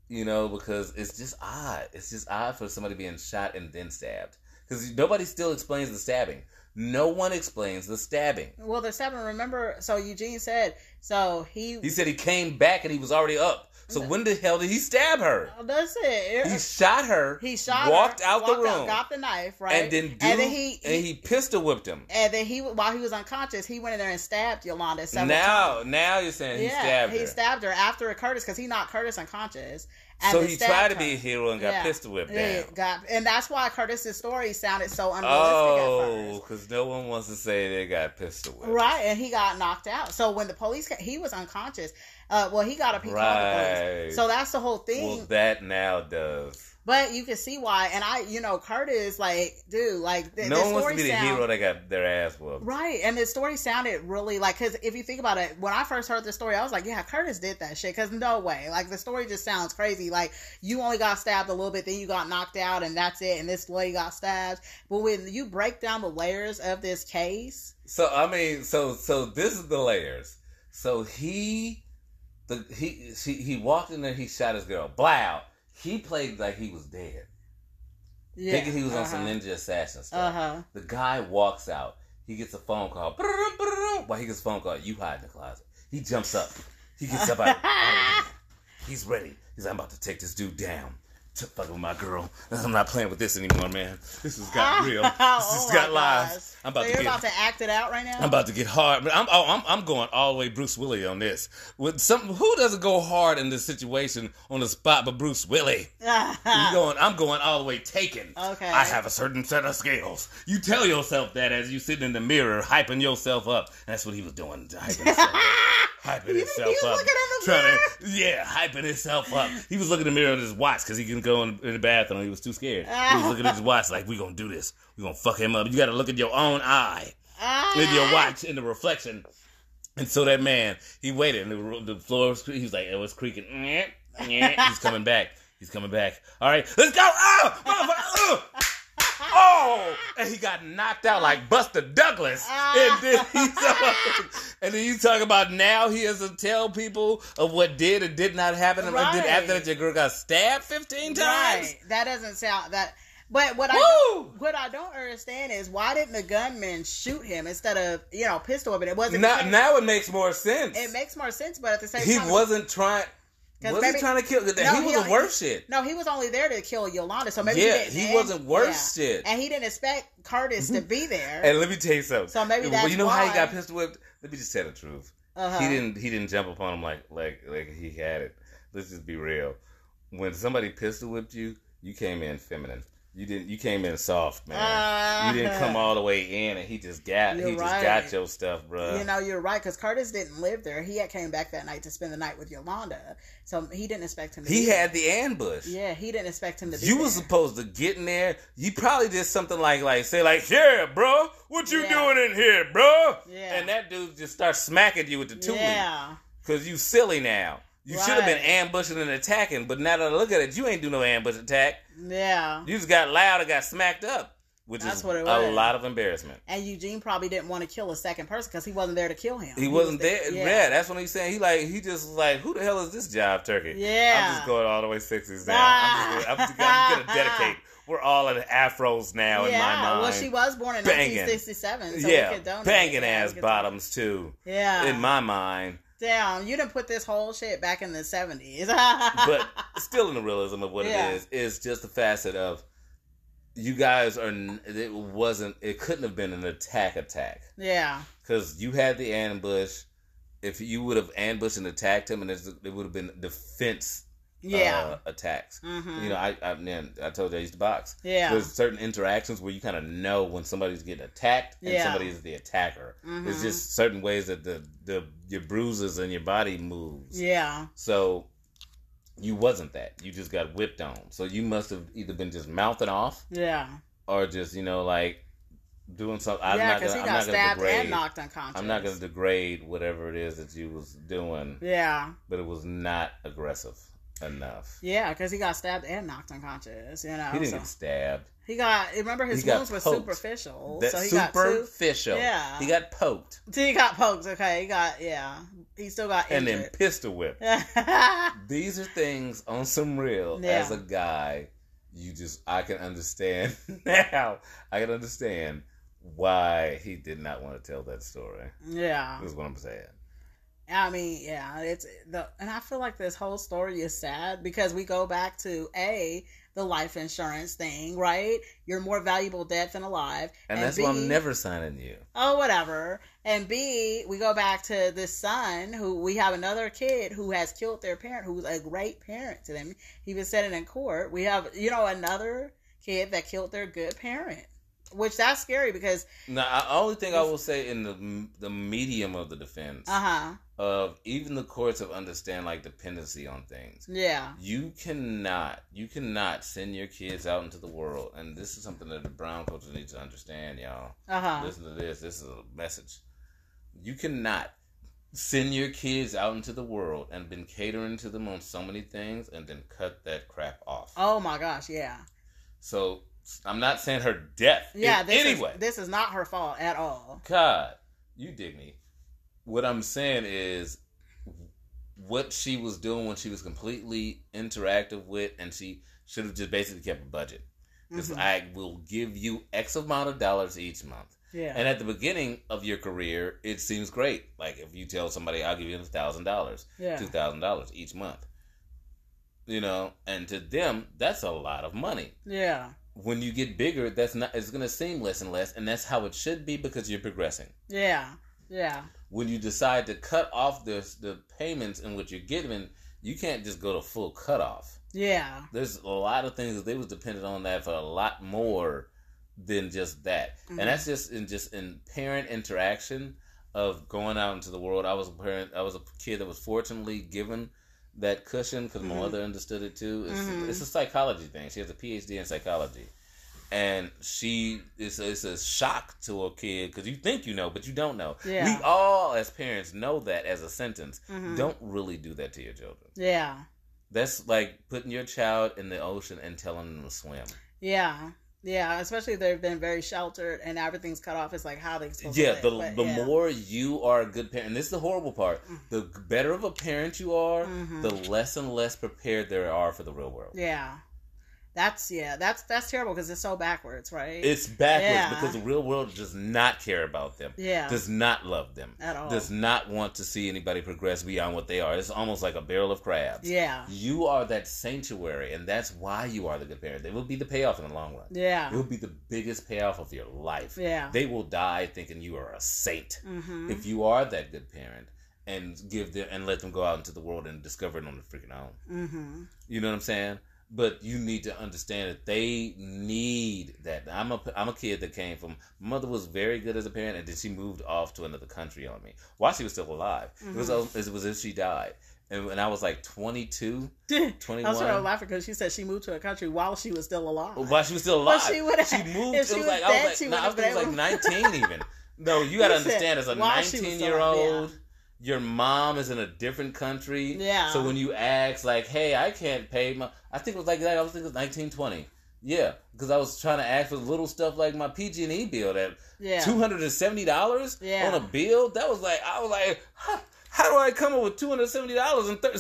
B: You know because it's just odd. It's just odd for somebody being shot and then stabbed because nobody still explains the stabbing. No one explains the stabbing.
A: Well, the seven. Remember, so Eugene said. So he.
B: He said he came back and he was already up. So when the hell did he stab her?
A: Oh, That's it.
B: He shot her.
A: He shot her
B: walked
A: her,
B: out
A: walked
B: the room,
A: got the knife, right?
B: and then dude,
A: and then he,
B: and he pistol whipped him.
A: and then he while he was unconscious, he went in there and stabbed Yolanda several
B: Now,
A: times.
B: now you're saying he
A: yeah,
B: stabbed
A: he
B: her.
A: stabbed her after Curtis because he knocked Curtis unconscious.
B: So he tried to be a hero and got
A: Yeah.
B: pistol whipped
A: Yeah,
B: down.
A: got, and that's why Curtis's story sounded so unrealistic
B: Oh, because no one wants to say they got pistol whipped.
A: Right, and he got knocked out. So when the police, ca- he was unconscious. Uh, well, he got up. He called the police. So that's the whole thing.
B: Well, that now does.
A: But you can see why. And I, you know, Curtis, like, dude, like, the,
B: no
A: the
B: one wants
A: story
B: to be the
A: sound-
B: hero that got their ass whooped.
A: Right, and the story sounded really like because if you think about it, when I first heard the story, I was like, "Yeah, Curtis did that shit." Because no way, like the story just sounds crazy. Like you only got stabbed a little bit, then you got knocked out, and that's it. And this lady got stabbed. But when you break down the layers of this case,
B: So I mean, so so this is the layers. So he, the he she, he walked in there. He shot his girl. Blow. He played like he was dead,
A: yeah,
B: thinking he was on some ninja assassin stuff.
A: Uh huh.
B: The guy walks out. He gets a phone call. Why he gets a phone call? You hide in the closet. He jumps up. He gets up out of, out (laughs) of. He's ready. He's like, I'm about to take this dude down. To fucking with my girl. (laughs) I'm not playing with this anymore, man. This has got (laughs) real. Oh this has
A: oh
B: got lives. I'm about
A: so
B: to
A: you're
B: get.
A: about to act it out right now.
B: I'm about to get hard, but I'm oh, I'm I'm going all the way Bruce Willie on this. With some who doesn't go hard in this situation on the spot, but Bruce Willie. (laughs) You going? I'm going all the way taken.
A: Okay.
B: I have a certain set of skills. You tell yourself that as you sitting in the mirror, hyping yourself up. That's what he was doing, hyping himself, hyping
A: He was-
B: himself
A: he was
B: up.
A: looking in the
B: trying to, yeah, hyping himself up. He was looking in the mirror at his watch because he couldn't go in, in the bathroom. He was too scared. He was looking at his watch like, "We gonna do this. We gonna fuck him up." You got to look at your own eye
A: Ah.
B: with your watch in the reflection. And so that man, he waited, and the, the floor was, he was like, it was creaking. (laughs) He's coming back. He's coming back. All right, let's go. Oh, motherfucker. Oh, and he got knocked out like Buster Douglas. And ah. then he's (laughs) and then you talk about now he has to tell people of what did and did not happen. And
A: Right.
B: then after that, your girl got stabbed fifteen times.
A: Right. That doesn't sound that. But what I don't, what I don't understand is why didn't the gunman shoot him instead of you know pistol whipping? It wasn't.
B: Now, now it makes more sense.
A: it makes more sense, but at the same
B: he
A: time,
B: wasn't trying. Was
A: maybe-
B: he trying to kill?
A: No,
B: he
A: he-
B: wasn't worth shit.
A: No, he was only there to kill Yolanda, so maybe
B: Yeah,
A: he,
B: he wasn't worth
A: yeah.
B: shit.
A: and he didn't expect Curtis to be there.
B: And let me tell you something.
A: So maybe
B: Well,
A: that's
B: you know how he got pistol whipped. Let me just tell the truth.
A: Uh-huh.
B: He didn't. He didn't jump upon him like like like he had it. Let's just be real. When somebody pistol whipped you, you came in feminine. You didn't. You came in soft, man.
A: Uh,
B: you didn't come all the way in, and he just got. He just
A: right.
B: got your stuff, bro.
A: You know, you're right because Curtis didn't live there. He had came back that night to spend the night with Yolanda, so he didn't expect him. to
B: he had
A: there.
B: the ambush.
A: Yeah, he didn't expect him to. Be
B: You were supposed to get in there. You probably did something like like say like, "Yeah, bro, what you
A: Yeah.
B: doing in here, bro?"
A: Yeah.
B: And that dude just starts smacking you with the toolie
A: Yeah.
B: because you silly now. You should have been ambushing and attacking, but now that I look at it, you ain't do no ambush attack.
A: Yeah.
B: You just got loud and got smacked up, which
A: That's
B: is
A: what it
B: a lot of embarrassment.
A: And Eugene probably didn't want to kill a second person because he wasn't there to kill him.
B: He, wasn't
A: was
B: there. Yeah. that's what he's saying. He like he just was like, who the hell is this jive turkey?
A: Yeah.
B: I'm just going all the way sixties down. I'm just, I'm just, I'm just gonna dedicate. (laughs) We're all in afros now in my mind.
A: Well, she was born in
B: Banging.
A: 1967. So we
B: yeah,
A: could donate.
B: banging
A: Yeah,
B: ass bottoms too.
A: Yeah.
B: In my mind,
A: Damn, you didn't put this whole shit back in the 70s.
B: but (laughs) still in the realism of what
A: Yeah.
B: it is is just the facet of you guys are. It wasn't. It couldn't have been an attack attack
A: yeah.
B: because you had the ambush. If you would have ambushed and attacked him, and it would have been defense
A: Yeah.
B: uh, attacks.
A: Mhm.
B: You know, I I, man, I told you I used to box.
A: Yeah.
B: There's certain interactions where you kind of know when somebody's getting attacked and
A: Yeah.
B: somebody is the attacker.
A: Mhm.
B: It's just certain ways that the the your bruises and your body moves.
A: Yeah.
B: So you wasn't that. You just got whipped on. So you must have either been just mouthing off
A: Yeah.
B: or just you know like doing something. I'm
A: yeah, because he
B: I'm
A: got
B: not
A: stabbed
B: degrade.
A: and knocked unconscious.
B: I'm not going to degrade whatever it is that you was doing,
A: Yeah.
B: but it was not aggressive enough.
A: Yeah, because he got stabbed and knocked unconscious. You know,
B: He didn't
A: so-
B: get stabbed.
A: he got. Remember, his
B: He
A: wounds were superficial, so he got two.
B: superficial.
A: Yeah.
B: He got poked (laughs)
A: He got poked. Okay, he got. Yeah, he still got
B: and then pistol whipped. (laughs) These are things on some real.
A: Yeah.
B: As a guy, you just I can understand (laughs) now. I can understand why he did not want to tell that story.
A: yeah.
B: Is what I'm saying.
A: I mean, yeah, it's the, and I feel like this whole story is sad because we go back to a the life insurance thing, right? You're more valuable dead than alive,
B: And, that's
A: B,
B: why I'm never signing you.
A: oh whatever, and B, we go back to this son who we have another kid who has killed their parent, who's a great parent to them. He was said it in court. We have you know another kid that killed their good parent, which that's scary because
B: Now, the only thing I will say in the the medium of the defense
A: uh huh
B: of even the courts have understand like dependency on things.
A: yeah
B: You cannot, you cannot send your kids out into the world, and this is something that the brown culture needs to understand, y'all.
A: uh huh
B: Listen to this. This is a message. You cannot send your kids out into the world and been catering to them on so many things, and then cut that crap off.
A: oh my gosh yeah
B: So I'm not saying her death.
A: yeah this
B: any
A: is this is not her fault at all.
B: God, you dig me. What I'm saying is what she was doing when she was completely interactive with, and she should have just basically kept a budget. Because
A: Mhm.
B: I will give you X amount of dollars each month.
A: Yeah.
B: And at the beginning of your career, it seems great. Like if you tell somebody, I'll give you thousand dollars,
A: Yeah.
B: two thousand dollars each month. You know, and to them, that's a lot of money.
A: yeah.
B: When you get bigger, that's not. It's going to seem less and less, and that's how it should be because you're progressing
A: Yeah. Yeah.
B: When you decide to cut off the the payments in what you're giving, you can't just go to full cutoff.
A: Yeah.
B: There's a lot of things that they was dependent on that for a lot more than just that,
A: Mhm.
B: and that's just in just in parent interaction of going out into the world. I was a parent. I was a kid that was fortunately given that cushion because my
A: Mhm.
B: mother understood it too. It's,
A: Mhm.
B: it's a psychology thing. She has a PhD in psychology. And she it's a, it's a shock to a kid because you think you know, but you don't know.
A: Yeah.
B: We all, as parents, know that as a sentence.
A: Mhm.
B: Don't really do that to your children.
A: Yeah.
B: That's like putting your child in the ocean and telling them to swim.
A: Yeah. Yeah. Especially if they've been very sheltered and everything's cut off. It's like how they supposed
B: Yeah,
A: to
B: the
A: live,
B: the
A: but yeah.
B: more you are a good parent, and this is the horrible part. The better of a parent you are,
A: Mhm.
B: the less and less prepared there are for the real world.
A: Yeah. That's yeah. That's that's terrible because it's so backwards, right?
B: It's backwards
A: Yeah.
B: because the real world does not care about them.
A: yeah.
B: Does not love them.
A: At all.
B: Does not want to see anybody progress beyond what they are. It's almost like a barrel of crabs.
A: yeah.
B: You are that sanctuary, and that's why you are the good parent. It will be the payoff in the long run.
A: Yeah, it
B: will be the biggest payoff of your life.
A: Yeah.
B: They will die thinking you are a saint
A: Mm-hmm.
B: if you are that good parent and give them and let them go out into the world and discover it on their freaking own.
A: Mm-hmm.
B: You know what I'm saying? But you need to understand that they need that. I'm a I'm a kid that came from mother was very good as a parent, and then she moved off to another country on me while she was still alive. It was
A: Mm-hmm.
B: it was as if she died, and when I was like 22, (laughs) 21.
A: I
B: 21.
A: was sort of laughing because she said she moved to a country while she was still alive.
B: While she was still
A: Well,
B: alive,
A: she would've-
B: she moved.
A: if she
B: it was
A: was
B: like
A: dead,
B: I was like, nah, I
A: would've
B: was like (laughs) 19 even. No, you got to understand, as a
A: while she was
B: 19 year old, your mom is in a different country.
A: Yeah.
B: So when you ask, like, hey, I can't pay my, I think it was like that. I was thinking it was 1920. Yeah, because I was trying to ask for little stuff like my PG and E bill that
A: yeah.
B: two hundred and seventy dollars
A: Yeah.
B: on a bill. That was like I was like, how, how do I come up with two hundred seventy dollars and thir-?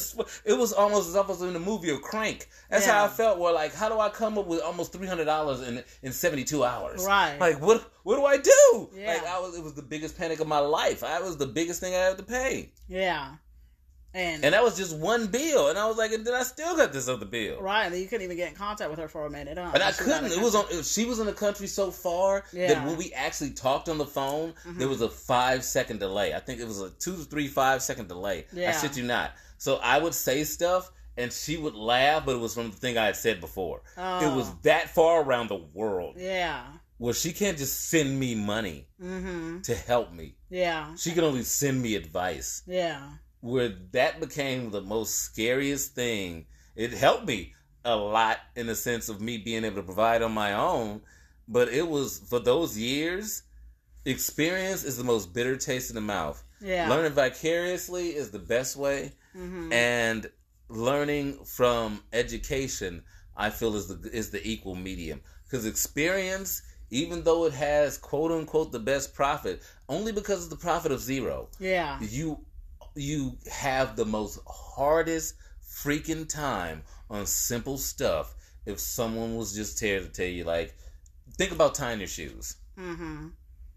B: it was almost as if I was in the movie of Crank. That's how I felt. Where like, how do I come up with almost three hundred dollars in in seventy two hours?
A: Right.
B: Like what what do I do?
A: Yeah.
B: Like I was it was the biggest panic of my life. I was the biggest thing I had to pay,
A: Yeah. And,
B: and that was just one bill. And I was like, and then I still got this other bill.
A: right, and you couldn't even get in contact with her for a minute. Huh?
B: And I couldn't. It was on. She was in the country so far that
A: Yeah. Mm-hmm.
B: when we actually talked on the phone, there was a five second delay. I think it was a two to three five second delay. I
A: Yeah.
B: shit you not. So I would say stuff, and she would laugh, but it was from the thing I had said before.
A: Oh.
B: It was that far around the world
A: Yeah.
B: Well, she can't just send me money
A: Mm-hmm.
B: to help me.
A: Yeah.
B: She can only send me advice.
A: Yeah.
B: Where that became the most scariest thing. It helped me a lot in the sense of me being able to provide on my own, but it was for those years. Experience is the most bitter taste in the mouth.
A: Yeah.
B: Learning vicariously is the best way,
A: Mm-hmm.
B: and learning from education, I feel is the is the equal medium. Because experience, even though it has quote unquote the best profit, only because of the profit of zero,
A: Yeah.
B: you you have the most hardest freaking time on simple stuff. If someone was just there to tell you, like, think about tying your shoes.
A: Mm-hmm.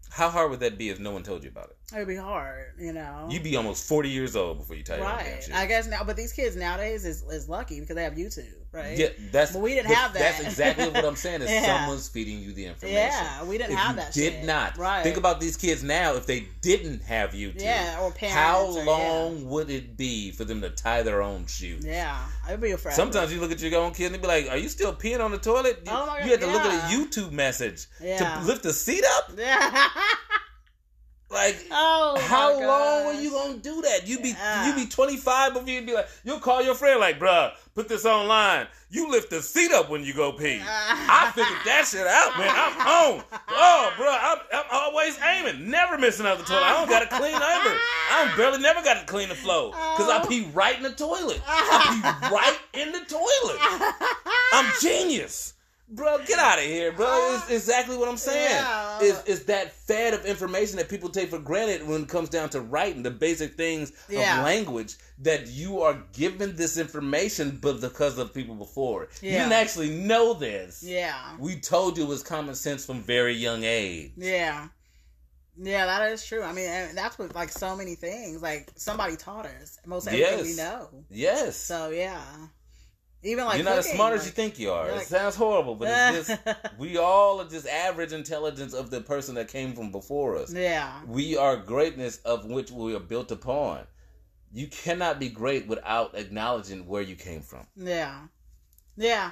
B: How hard would that be if no one told you about it?
A: It'd be hard, you know.
B: You'd be almost forty years old before you tie your own damn
A: right. I guess now, but these kids nowadays is, is lucky because they have YouTube, right?
B: Yeah, that's.
A: But we didn't have that.
B: That's exactly what I'm saying. Is (laughs)
A: Yeah.
B: someone's feeding you the information.
A: Yeah, we didn't
B: If
A: have that
B: Did
A: shit.
B: not.
A: Right.
B: Think about these kids now. If they didn't have YouTube,
A: Yeah, or parents.
B: how
A: or-
B: long would it be for them to tie their own shoes?
A: Yeah, yeah. it'd be a forever.
B: Sometimes you look at your own kid and be like, "Are you still peeing on the toilet?" You,
A: Oh my God,
B: you had to look at a YouTube message
A: Yeah.
B: to lift the seat up.
A: Yeah. (laughs)
B: Like,
A: oh,
B: how long were you gonna do that? You be
A: Yeah.
B: you be twenty five before you be like, you'll call your friend like, bruh, put this online. You lift the seat up when you go pee. (laughs) I figured that shit out, man. I'm home. Oh, bro, I'm, I'm always aiming, never missing out the toilet. I don't got to clean ever. I barely never got to clean the floor because I pee right in the toilet. I pee right in the toilet. I'm genius. Bro, get out of here, bro. It's uh, exactly what I'm saying.
A: Yeah.
B: It's, it's that fad of information that people take for granted when it comes down to writing the basic things
A: Yeah.
B: of language that you are given this information, but because of people before. You didn't actually know this.
A: Yeah.
B: We told you it was common sense from very young age.
A: Yeah. Yeah, that is true. I mean, that's what like so many things. Like somebody taught us most everything we know.
B: Yes.
A: So yeah, even like
B: You're not as
A: cooking,
B: smart as you think you are.
A: you're
B: It sounds horrible, but it's just (laughs) we all are just average intelligence of the person that came from before us.
A: Yeah.
B: We are greatness of which we are built upon. You cannot be great without acknowledging where you came from.
A: Yeah. Yeah.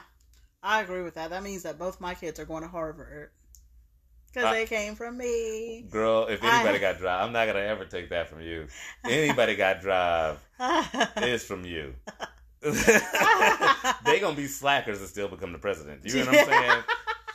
A: I agree with that. That means that both my kids are going to Harvard because
B: I-
A: they came from me.
B: Girl, if anybody
A: I- (laughs)
B: got drive, I'm not gonna ever take that from you. Anybody got drive (laughs) is from you. (laughs) they gonna be slackers and still become the president. You know what I'm saying?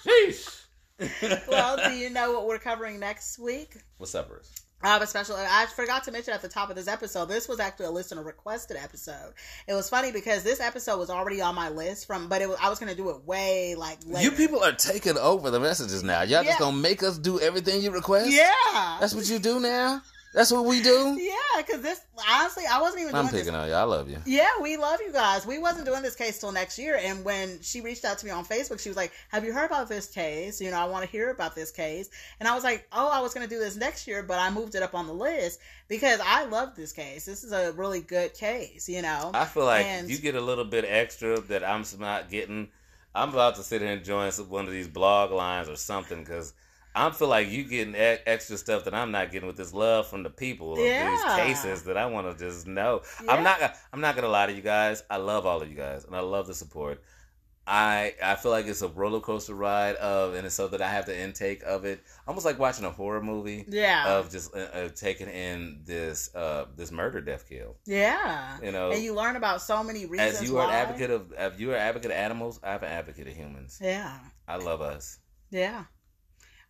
B: (laughs) Sheesh.
A: well, do you know what we're covering next week?
B: What's up, Bruce?
A: I have a special. I forgot to mention at the top of this episode. This was actually a listener requested episode. It was funny because this episode was already on my list from, but it was I was going to do it way like later.
B: You people are taking over the messages now. Y'all just gonna make us do everything you request?
A: yeah,
B: That's what you do now? That's what we do?
A: yeah. Because this honestly, I wasn't even.
B: I'm
A: doing this-
B: picking on you. I love you.
A: Yeah, we love you guys. We wasn't doing this case till next year. And when she reached out to me on Facebook, she was like, "Have you heard about this case? You know, I want to hear about this case." And I was like, "Oh, I was going to do this next year, but I moved it up on the list because I love this case. This is a really good case. You know."
B: I feel like
A: And-
B: you get a little bit extra that I'm not getting. I'm about to sit here and join some, one of these blog lines or something because I feel like you getting extra stuff that I'm not getting with this love from the people of
A: Yeah.
B: these cases that I want to just know.
A: Yeah.
B: I'm not. I'm not gonna lie to you guys. I love all of you guys and I love the support. I I feel like it's a roller coaster ride of, and it's so that I have the intake of it, almost like watching a horror movie
A: Yeah.
B: of just uh, uh, taking in this uh this murder, death, kill.
A: yeah.
B: You know,
A: and you learn about so many reasons
B: as you are an advocate of, if you are an advocate of animals, I'm an advocate of humans.
A: Yeah.
B: I love us.
A: Yeah.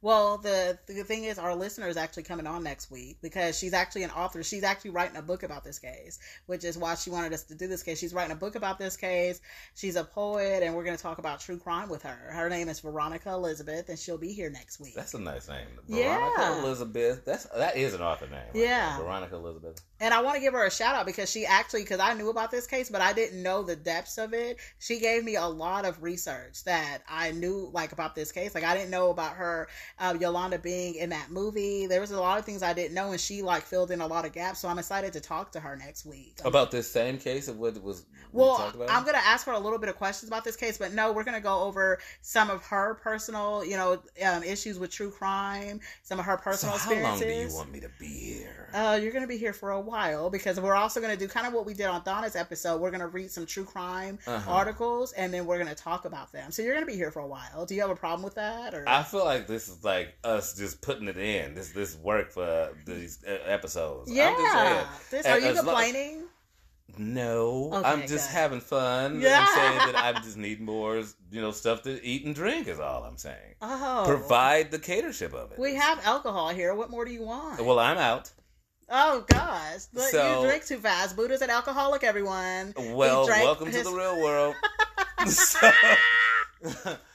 A: Well, the the thing is, our listener is actually coming on next week because she's actually an author. She's actually writing a book about this case, which is why she wanted us to do this case. She's writing a book about this case. She's a poet, and we're going to talk about true crime with her. Her name is Veronica Elizabeth, and she'll be here next week.
B: That's a nice name, Veronica Yeah. Elizabeth. That's that is an author name. right
A: Yeah.
B: there. Veronica Elizabeth.
A: And I want to give her a shout out because she actually, because I knew about this case, but I didn't know the depths of it. She gave me a lot of research that I knew, like, about this case. Like, I didn't know about her uh, Yolanda being in that movie. There was a lot of things I didn't know, and she like filled in a lot of gaps. So I'm excited to talk to her next week
B: about this same case of what was.
A: Well,
B: about?
A: I'm gonna ask her a little bit of questions about this case, but no, we're gonna go over some of her personal, you know, um, issues with true crime, some of her
B: So
A: personal
B: how long
A: experiences.
B: do you want me to be here?
A: Uh, you're going to be here for a while because we're also going to do kind of what we did on Donna's episode. We're going to read some true crime
B: Uh-huh.
A: articles and then we're going to talk about them. So you're going to be here for a while. Do you have a problem with that? Or
B: I feel like this is like us just putting it in. This this work for these uh, episodes.
A: yeah,
B: I'm just saying.
A: This- are you
B: as
A: complaining?
B: No,
A: Okay,
B: I'm just having fun.
A: Yeah.
B: I'm saying that (laughs) I just need more, you know, stuff to eat and drink. Is all I'm saying.
A: oh,
B: Provide the catership of it.
A: We have alcohol here. What more do you want?
B: Well, I'm out.
A: oh gosh, Look,
B: So-
A: you drink too fast. Buddha's an alcoholic. Everyone.
B: Well, welcome
A: his-
B: to the real world. so, (laughs) (laughs)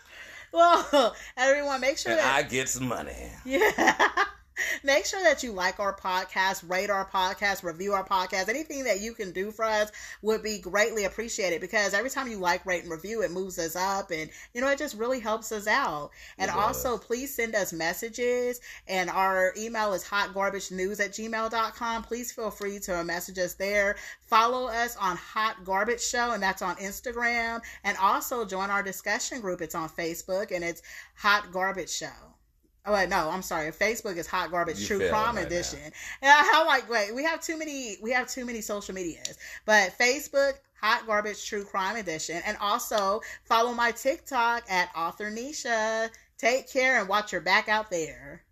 A: Well, (laughs) everyone, make sure
B: and
A: that
B: I get some money.
A: Yeah. (laughs) (laughs) Make sure that you like our podcast, rate our podcast, review our podcast. Anything that you can do for us would be greatly appreciated because every time you like, rate, and review, it moves us up and, you know, it just really helps us out. And also, please send us messages. And our email is hotgarbagenews at gmail.com. Please feel free to message us there. Follow us on Hot Garbage Show, and that's on Instagram. And also join our discussion group. It's on Facebook and it's Hot Garbage Show. Oh wait, no, I'm sorry. Facebook is Hot Garbage
B: You
A: True Crime
B: right
A: Edition. Yeah, how like wait, we have too many we have too many social medias. But Facebook, Hot Garbage True Crime Edition. And also follow my TikTok at author Nisha. Take care and watch your back out there.